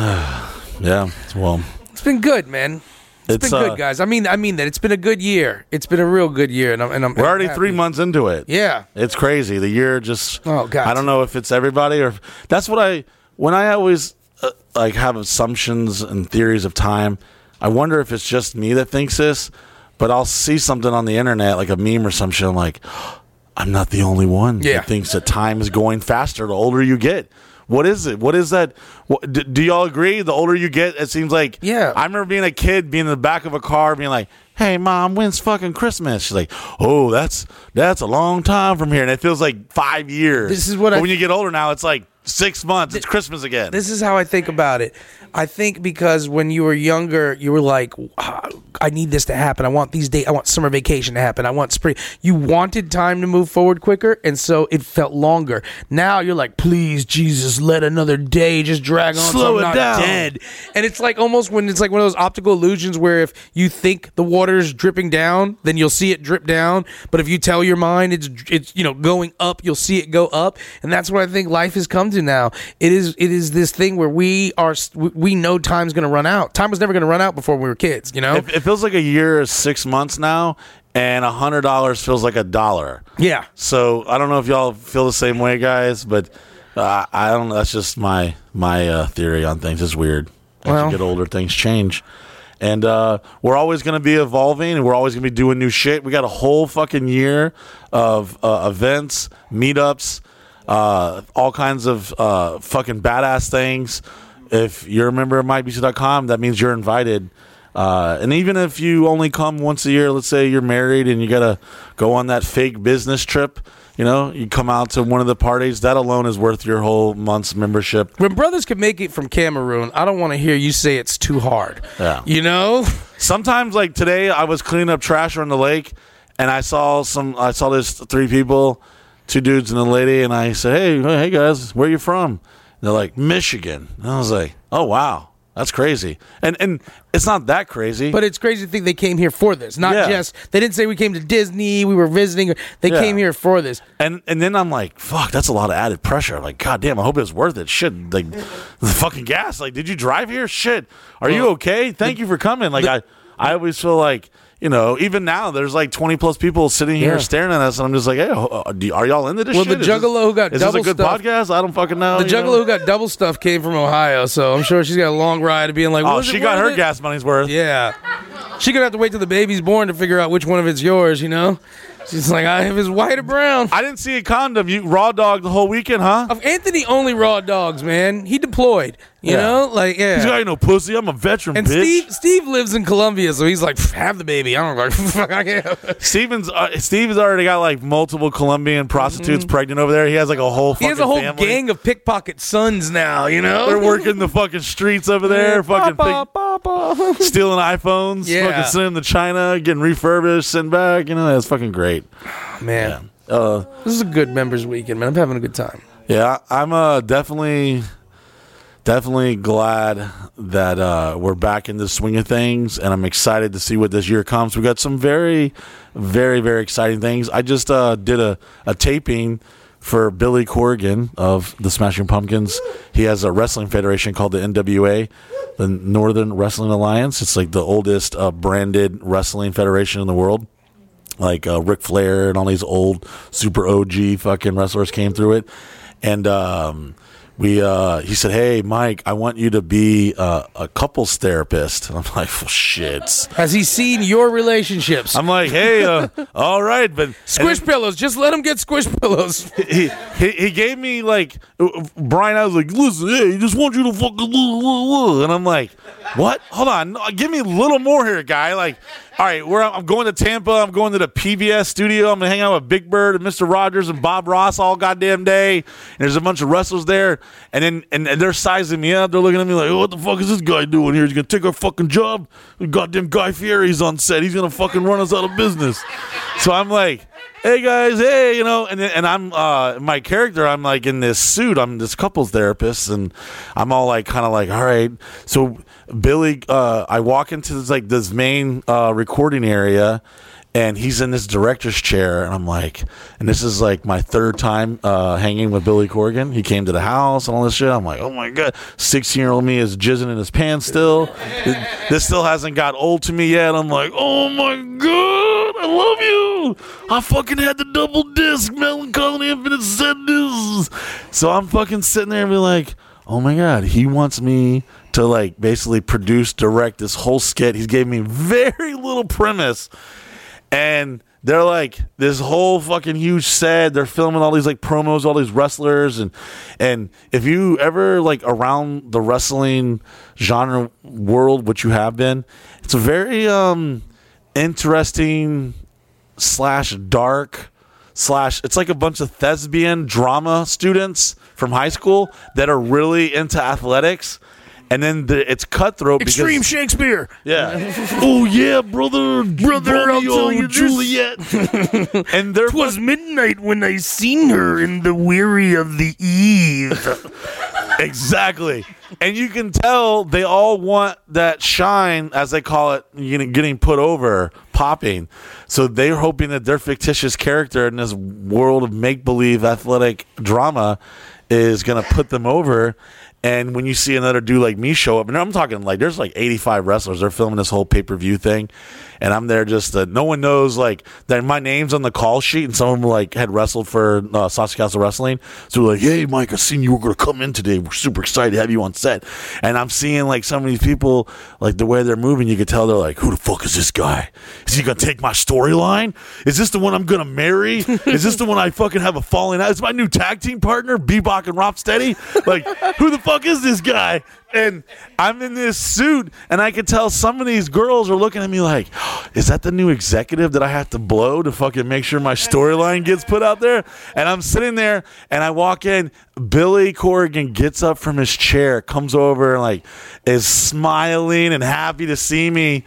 Yeah, well, it's been good, man. It's It's, been uh, good, guys. I mean, I mean that it's been a good year. It's been a real good year, and I'm. And I'm we're already happy. three months into it. Yeah. It's crazy. The year just. Oh, God. I don't know if it's everybody or that's what I when I always uh, like have assumptions and theories of time. I wonder if it's just me that thinks this, but I'll see something on the internet like a meme or some shit. I'm like, I'm not the only one Yeah. that thinks that time is going faster the older you get. What is it? What is that? What, do, do y'all agree? The older you get, it seems like Yeah. I remember being a kid, being in the back of a car, being like, "Hey, mom, when's fucking Christmas?" She's like, "Oh, that's that's a long time from here," and it feels like five years. This is what But I- when you get older now, it's like six months. It's Christmas again. This is how I think about it. I think because when you were younger, you were like, "Ah, I need this to happen. I want these days. I want summer vacation to happen. I want spring. You wanted time to move forward quicker, and so it felt longer. Now you're like, please, Jesus, let another day just drag on. Slow I'm it not down. dead. And it's like almost when it's like one of those optical illusions where if you think the water's dripping down, then you'll see it drip down. But if you tell your mind it's it's you know going up, you'll see it go up. And that's what I think life has come to now. It is it is this thing where we are we know time's going to run out. Time was never going to run out before we were kids. You know? it, it feels like a year six months now, and a hundred dollars feels like a dollar. yeah. So I don't know if y'all feel the same way, guys, but uh, I don't know. That's just my my uh, theory on things. It's weird. As Well- you get older, things change. And uh, we're always going to be evolving, and we're always going to be doing new shit. We got a whole fucking year of uh, events, meetups, uh, all kinds of uh, fucking badass things. If you're a member of mybusey.com, that means you're invited. Uh, and even if you only come once a year, let's say you're married and you got to go on that fake business trip, you know, you come out to one of the parties, that alone is worth your whole month's membership. When brothers can make it from Cameroon, I don't want to hear you say it's too hard. Yeah. You know? Sometimes, like today, I was cleaning up trash around the lake, and I saw some. I saw this three people, two dudes and a lady, and I said, "Hey, hey guys, where you from?" And they're like, "Michigan." And I was like, "Oh wow, that's crazy." And and it's not that crazy. But it's crazy to think they came here for this. Not Yeah. just they didn't say we came to Disney, we were visiting. They Yeah. came here for this. And and then I'm like, fuck, that's a lot of added pressure. Like, god damn, I hope it's worth it. Shit, like the fucking gas. Like, did you drive here? Shit, are you okay? Thank you for coming. Like, I I always feel like. You know, even now, there's like 20 plus people sitting here Yeah. staring at us, and I'm just like, hey, uh, are y'all into this Well, shit? the juggalo who got Is this a double good stuff- podcast? I don't fucking know. The juggalo who got double stuff came from Ohio, so I'm sure she's got a long ride of being like, Oh, she got her it?" gas money's worth. Yeah, she gonna have to wait till the baby's born to figure out which one of it's yours. You know, she's like, I have his white or brown. I didn't see a condom. You raw dog the whole weekend, huh? Anthony only raw dogs, man. He deployed. You Yeah. know, like yeah. He's got no pussy. I'm a veteran, and bitch. Steve Steve lives in Colombia, so he's like, have the baby. I don't like I can't. Steven's uh, Steve's already got like multiple Colombian prostitutes pregnant over there. He has like a whole Mm-hmm. He has a whole family. gang of pickpocket sons now, you know? They're working the fucking streets over there, fucking Papa, pick- papa. stealing iPhones, Yeah. fucking sending them to China, getting refurbished, sent back. You know, that's fucking great. Man, Uh, this is a good members weekend, man. I'm having a good time. yeah, I'm uh definitely, definitely glad that uh, we're back in the swing of things, and I'm excited to see what this year comes. We got some very, very, very exciting things. I just uh, did a, a taping for Billy Corgan of the Smashing Pumpkins. He has a wrestling federation called the NWA, the Northern Wrestling Alliance. It's like the oldest uh, branded wrestling federation in the world like uh, Ric Flair and all these old super OG fucking wrestlers came through it, and um, we uh, he said, "Hey, Mike, I want you to be uh, a couples therapist." And I'm like, well, "Shit." Has he seen your relationships? I'm like, "Hey, uh, all right, but squish pillows. Just let him get squish pillows. he, he he gave me like Brian. I was like, listen, hey, he just want you to fucking, woo, woo, woo." and I'm like, what? Hold on, no, give me a little more here, guy. Like, all right, I'm going to Tampa. I'm going to the PBS studio. I'm gonna hang out with Big Bird and Mr. Rogers and Bob Ross all goddamn day. And there's a bunch of wrestlers there, and then and, and they're sizing me up. They're looking at me like, what the fuck is this guy doing here? He's gonna take our fucking job. Goddamn Guy Fieri's on set. He's gonna fucking run us out of business. So I'm like hey guys, hey, you know, and and I'm uh my character, I'm like in this suit, I'm this couples therapist, and I'm all like kind of like, all right. So Billy, uh, I walk into this like this main uh, recording area. And he's in this director's chair, and I'm like, and this is like my third time uh, hanging with Billy Corgan. He came to the house and all this shit. I'm like, oh my god, 16 year old me is jizzing in his pants still. this still hasn't got old to me yet. I'm like, oh my god, I love you. I fucking had the double disc Mellon Collie Infinite Sadness. So I'm fucking sitting there and be like, oh my god, he wants me to like basically produce, direct this whole skit. He's gave me very little premise. And they're like this whole fucking huge set. They're filming all these like promos, all these wrestlers, and and if you ever like around the wrestling genre world, which you have been, it's a very um interesting slash dark slash it's like a bunch of thespian drama students from high school that are really into athletics and then the, it's cutthroat Extreme because Shakespeare. yeah oh yeah brother Brother, I'll tell you and this. Juliet and they're midnight when I seen her in the weary of the eve. Exactly. And you can tell they all want that shine, as they call it, you know, getting put over, popping. So they're hoping that their fictitious character in this world of make believe athletic drama is going to put them over. And when you see another dude like me show up, and I'm talking like there's like 85 wrestlers, they're filming this whole pay per view thing, and I'm there just uh, no one knows like that my name's on the call sheet, and some of them like had wrestled for uh, Castle Wrestling, so like, hey Mike, I seen you were gonna come in today. We're super excited to have you on set, and I'm seeing like some of these people like the way they're moving, you could tell they're like, who the fuck is this guy? Is he gonna take my storyline? Is this the one I'm gonna marry? Is this the one I fucking have a falling out? Is my new tag team partner Bebop and Rocksteady? Like, who the fuck is this guy? And I'm in this suit, and I can tell some of these girls are looking at me like, is that the new executive that I have to blow to fucking make sure my storyline gets put out there? And I'm sitting there, and I walk in. Billy Corgan gets up from his chair, comes over, and like is smiling and happy to see me,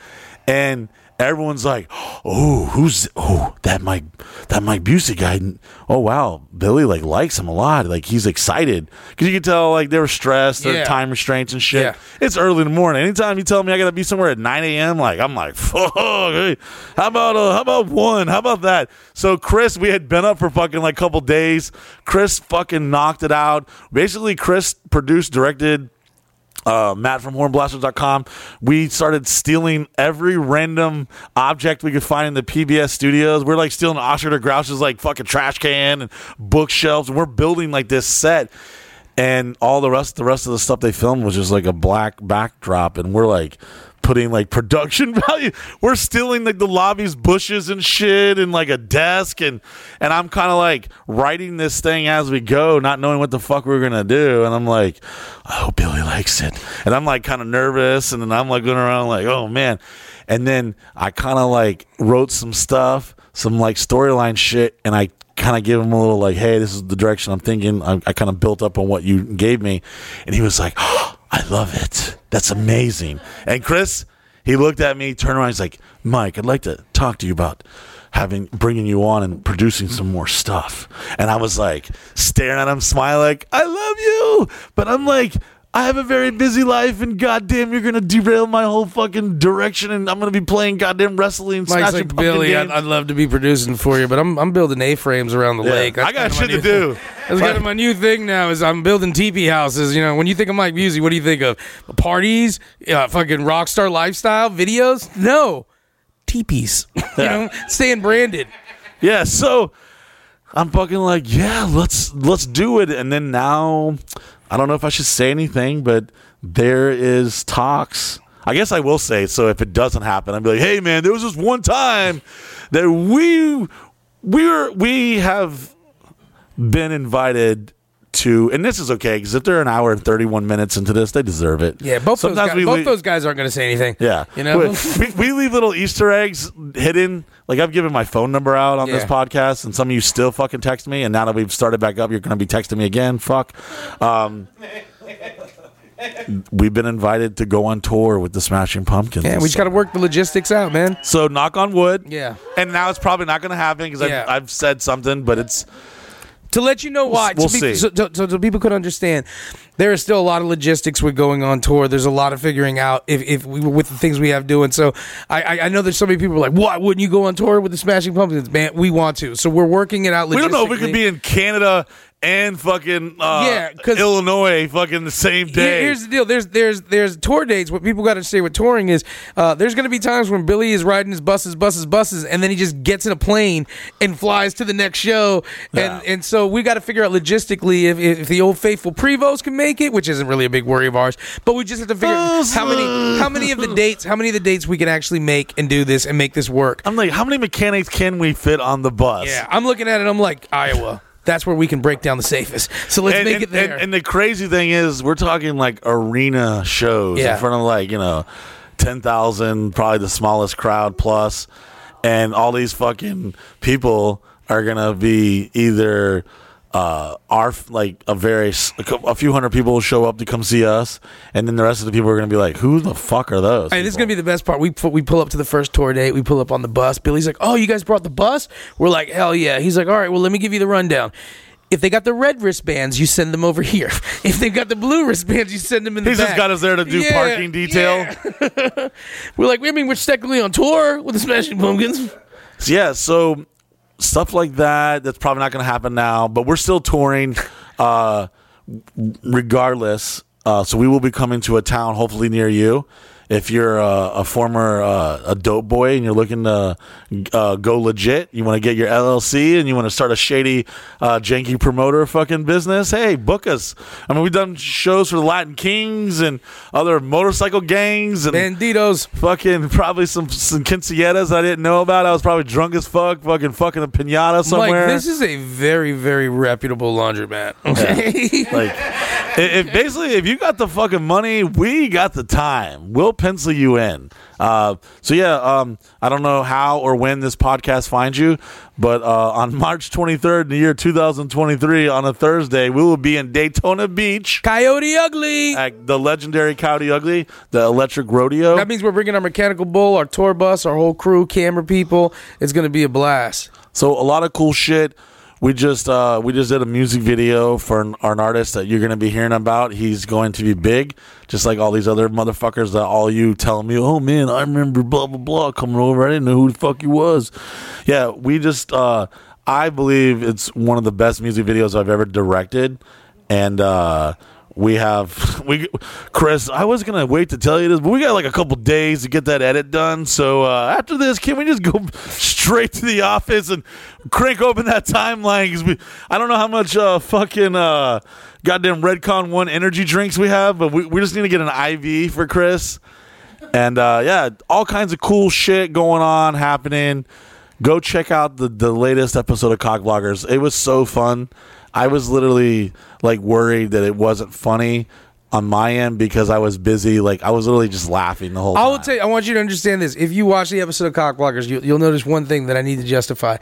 and everyone's like, "Oh, who's oh that Mike that Mike Busey guy? Oh wow, Billy like likes him a lot. Like he's excited because you can tell like they were stressed, their Yeah. time restraints and shit. Yeah. It's early in the morning. Anytime you tell me I gotta be somewhere at nine a.m., like I'm like, fuck. Hey, how about uh, how about one? How about that? So Chris, we had been up for fucking like a couple days. Chris fucking knocked it out. Basically, Chris produced, directed uh, Matt from hornblasters.com. We started stealing every random object we could find in the PBS studios. We're like stealing Oscar the Grouch's like fucking trash can and bookshelves. We're building like this set. And all the rest, the rest of the stuff they filmed was just like a black backdrop. And we're like putting like production value. We're stealing like the lobby's bushes and shit and like a desk. And, and I'm kind of like writing this thing as we go, not knowing what the fuck we're going to do. And I'm like, I hope Billy likes it. And I'm like kind of nervous. And then I'm like going around like, oh man. And then I kind of like wrote some stuff, some like storyline shit. And I kind of give him a little like, hey, this is the direction I'm thinking. I, I kind of built up on what you gave me. And he was like, oh, I love it. That's amazing. And Chris, he looked at me, turned around, he's like, Mike, I'd like to talk to you about having bringing you on and producing some more stuff. And I was like staring at him, smiling like, I love you. But I'm like, I have a very busy life, and goddamn, you're gonna derail my whole fucking direction, and I'm gonna be playing goddamn wrestling. Mike's smashing like pumpkin Billy, I'd. I'd love to be producing for you, but I'm I'm building A-frames around the Yeah. lake. That's I got shit to do. thing. That's kind of my new thing now. Is I'm building teepee houses. You know, when you think of Mike Busey, what do you think of? Parties, uh, fucking rock star lifestyle videos? No, teepees. you know, staying branded. Yeah, so I'm fucking like, yeah, let's let's do it. And then now, I don't know if I should say anything, but there is talks. I guess I will say. So if it doesn't happen, I'd be like, hey man, there was this one time that we we were we have been invited to, and this is okay because if they're an hour and 31 minutes into this, they deserve it. Yeah, both those guys, we both those guys aren't going to say anything. yeah, you know. we, we, leave little Easter eggs hidden. Like I've given my phone number out on this podcast, and some of you still fucking text me. And now that we've started back up, you're going to be texting me again. Fuck. Um, we've been invited to go on tour with the Smashing Pumpkins. yeah, we just got to work the logistics out, man. So knock on wood. Yeah. And now it's probably not going to happen because Yeah. I've, I've said something, but it's to let you know why. we'll so, pe- see. so, so, so, people could understand, there is still a lot of logistics with going on tour. There's a lot of figuring out if, if we with the things we have doing. So I, I I know there's so many people like, why wouldn't you go on tour with the Smashing Pumpkins? Man, we want to. So we're working it out. we don't know if we could be in Canada and fucking uh, Yeah, 'cause- Illinois fucking the same day. here's the deal. There's there's there's tour dates. What people got to say with touring is uh, there's going to be times when Billy is riding his buses, buses, buses, and then he just gets in a plane and flies to the next show. And Yeah. and so we got to figure out logistically if, if the old faithful Prevost can make it, which isn't really a big worry of ours. But we just have to figure out how many how many of the dates how many of the dates we can actually make and do this and make this work. I'm like, how many mechanics can we fit on the bus? Yeah, I'm looking at it. I'm like Iowa. That's where we can break down the safest. So let's and, make and- it there. and- and the crazy thing is, we're talking like arena shows Yeah. in front of like you know, ten thousand, probably the smallest crowd plus, and all these fucking people are gonna be either uh our like a very a few hundred people will show up to come see us, and then the rest of the people are gonna be like, who the fuck are those? Hey, this is gonna be the best part. We pu- we pull up to the first tour date. We pull up on the bus. Billy's like, "Oh, you guys brought the bus?" We're like, "Hell yeah!" He's like, "All right, well, let me give you the rundown." If they got the red wristbands, you send them over here. If they've got the blue wristbands, you send them in the He's back. just got us there to do Yeah, parking detail. yeah. we're like, I mean, we're technically on tour with the Smashing Pumpkins. Yeah, so stuff like that that's probably not going to happen now, but we're still touring uh regardless. Uh, so we will be coming to a town hopefully near you. If you're a, a former uh, a dope boy and you're looking to uh, go legit, you want to get your LLC and you want to start a shady, uh, janky promoter fucking business. Hey, book us. I mean, we've done shows for the Latin Kings and other motorcycle gangs and Bandidos. fucking probably some some quinceañeras I didn't know about. I was probably drunk as fuck, fucking fucking a pinata somewhere. Mike, this is a very, very reputable laundromat. Okay. like, if, basically, if you got the fucking money, we got the time. We'll pencil you in. Uh, so yeah, um, I don't know how or when this podcast finds you, but uh, on March 23rd in the year 2023, on a Thursday, we will be in Daytona Beach Coyote Ugly. at the legendary Coyote Ugly, the Electric Rodeo. That means we're bringing our mechanical bull, our tour bus, our whole crew, camera people. It's going to be a blast. So a lot of cool shit. We just uh, we just did a music video for an, an artist that you're going to be hearing about. He's going to be big, just like all these other motherfuckers that all you telling me, oh man, I remember blah blah blah coming over. I didn't know who the fuck he was. Yeah, we just uh, I believe it's one of the best music videos I've ever directed, and uh, we have we Chris. I was gonna wait to tell you this, but we got like a couple days to get that edit done. So uh, after this, can we just go straight to the office and crank open that timeline? Because we, I don't know how much uh, fucking uh, goddamn Redcon One energy drinks we have, but we, we just need to get an IV for Chris. And uh, yeah, all kinds of cool shit going on happening. Go check out the the latest episode of Cock Blockers. It was so fun. I was literally like worried that it wasn't funny on my end because I was busy. Like I was literally just laughing the whole I time. will tell you, I want you to understand this. If you watch the episode of Cockblockers, you, you'll notice one thing that I need to justify.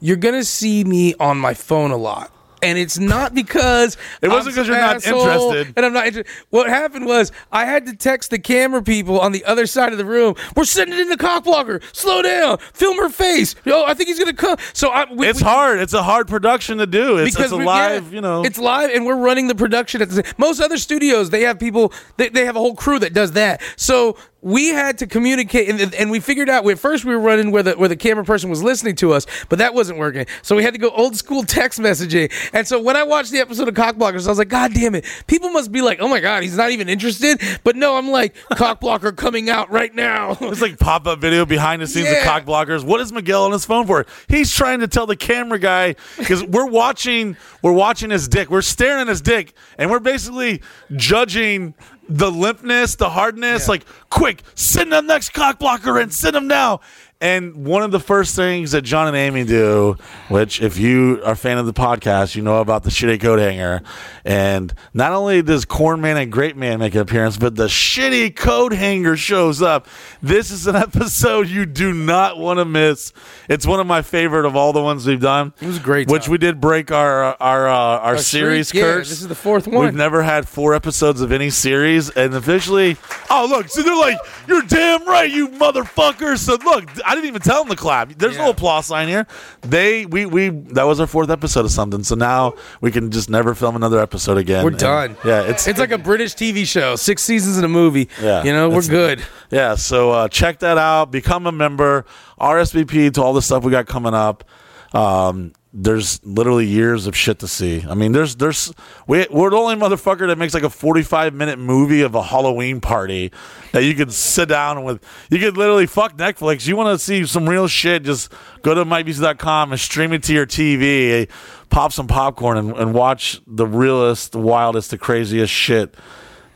You're going to see me on my phone a lot. And it's not because It wasn't I'm 'cause you're not interested. And I'm not interested. What happened was I had to text the camera people on the other side of the room. We're sending in the cockblocker. Slow down. Film her face. Yo, I think he's gonna come. So I, we, it's we- hard. It's a hard production to do. It's, it's a we- live, yeah, you know. it's live and we're running the production at the same most other studios they have people they, they have a whole crew that does that so we had to communicate and, and we figured out at first we were running where the where the camera person was listening to us but that wasn't working so we had to go old school text messaging and so when i watched the episode of cockblockers i was like god damn it people must be like oh my god he's not even interested but no i'm like cockblocker coming out right now It's like pop up video behind the scenes of Yeah. cock blockers. What is Miguel on his phone for? He's trying to tell the camera guy because we're watching we're watching his dick. We're staring at his dick and we're basically judging the limpness, the hardness. Like, quick, send the next cock blocker and send him now. And one of the first things that John and Amy do, which if you are a fan of the podcast, you know about the shitty coat hanger. And not only does Corn Man and Great Man make an appearance, but the shitty coat hanger shows up. This is an episode you do not want to miss. It's one of my favorite of all the ones we've done. It was a great Which we did break our our uh, our, series streak, yeah, curse. this is the fourth one. We've never had four episodes of any series, and officially, oh look, so they're like, "You're damn right, you motherfuckers." So look, I didn't even tell them to clap. There's no applause sign here. They, we, we, that was our fourth episode of something. So now we can just never film another episode again. We're And, done. Yeah, it's it's like a british tv show six seasons in a movie Yeah, you know we're good Yeah, so uh, check that out. Become a member. RSVP to all the stuff we got coming up. Um, there's literally years of shit to see. I mean, there's there's we, we're the only motherfucker that makes like a 45 minute movie of a Halloween party that you could sit down with. You could literally fuck Netflix. You want to see some real shit? Just go to MikeBusey.com and stream it to your TV. Pop some popcorn and, and watch the realest, the wildest, the craziest shit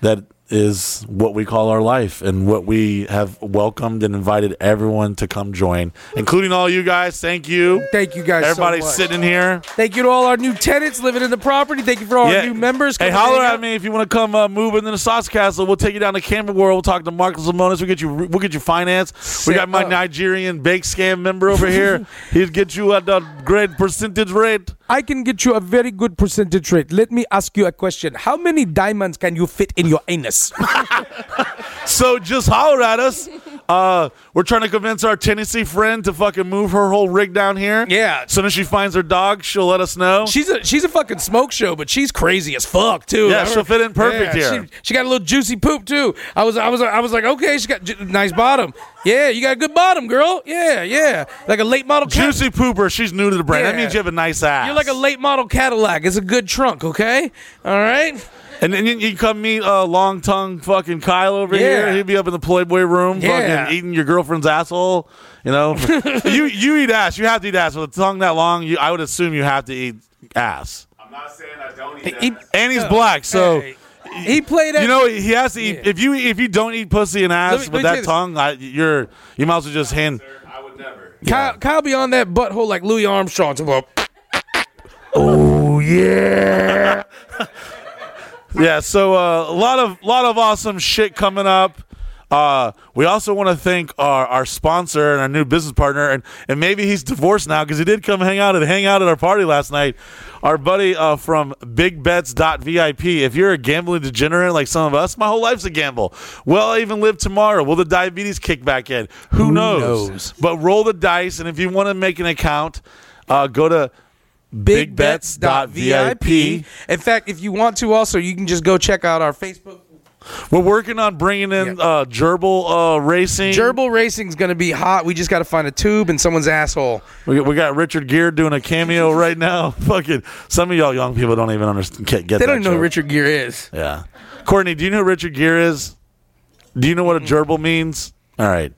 that is what we call our life and what we have welcomed and invited everyone to come join, including all you guys. Thank you. Thank you guys. so Everybody much. sitting here. Thank you to all our new tenants living in the property. Thank you for all our new members. Hey, holler at me if you want to come uh, move into the Sausage Castle. We'll take you down to Camping World. We'll talk to Marcus Lemonis. We'll get you. We'll get you finance. we got my up. Nigerian bake scam member over here. He'll get you at a great percentage rate. I can get you a very good percentage rate. Let me ask you a question. How many diamonds can you fit in your anus? So just holler at us. Uh, we're trying to convince our Tennessee friend to fucking move her whole rig down here. Yeah. As soon as she finds her dog, she'll let us know. she's a she's a fucking smoke show, but she's crazy as fuck too. Yeah, she'll fit in perfect here. She, she got a little juicy poop too. I was I was I was like, okay, she got ju- nice bottom. Yeah, you got a good bottom, girl. Yeah, yeah, like a late model. Cat- Juicy pooper. She's new to the brand. That means you have a nice ass. You're like a late model Cadillac. It's a good trunk, okay? All right. And then you, you come meet uh, long tongue fucking Kyle over Yeah. here. He'd be up in the Playboy room, Yeah. fucking eating your girlfriend's asshole. You know, you you eat ass. You have to eat ass with a tongue that long. You, I would assume you have to eat ass. I'm not saying I don't eat He, ass. And he's black, so Hey, he played at you know he has to eat. Yeah. If you if you don't eat pussy and ass me- with that tell you this. tongue, I, you're you might as well just hand. Sir, I would never. Kyle, Kyle be on that butthole like Louis Armstrong. To Oh, yeah. Yeah, so uh, a lot of lot of awesome shit coming up. Uh, we also want to thank our, our sponsor and our new business partner, and, and maybe he's divorced now because he did come hang out and hang out at our party last night. Our buddy uh, from BigBets.vip. If you're a gambling degenerate like some of us, my whole life's a gamble. Will I even live tomorrow? Will the diabetes kick back in? Who, knows? knows? But roll the dice, and if you want to make an account, uh, go to bigbets.vip. In fact, if you want to, also you can just go check out our Facebook. We're working on bringing in uh, Gerbil uh, Racing. Gerbil Racing's going to be hot. We just got to find a tube in someone's asshole. We, we got Richard Gere doing a cameo right now. Fucking some of y'all young people don't even understand. Get, get They don't know who. Richard Gere is. Yeah, Courtney, do you know who Richard Gere is? Do you know what a gerbil means? All right,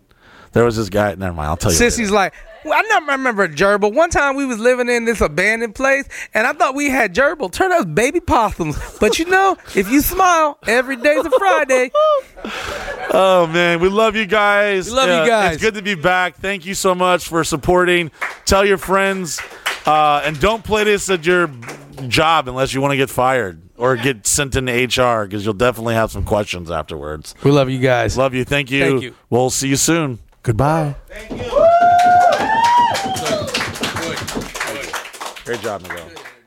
there was this guy. Never mind. I'll tell you. Sissy's like, well, I never remember gerbil. One time we was living in this abandoned place, and I thought we had gerbil. Turned out baby possums. But you know, if you smile, every day's a Friday. Oh man, we love you guys. We love you guys. It's good to be back. Thank you so much for supporting. Tell your friends, uh, and don't play this at your job unless you want to get fired or get sent into HR because you'll definitely have some questions afterwards. We love you guys. Love you. Thank you. Thank you. We'll see you soon. Goodbye. Thank you. Great job, Miguel.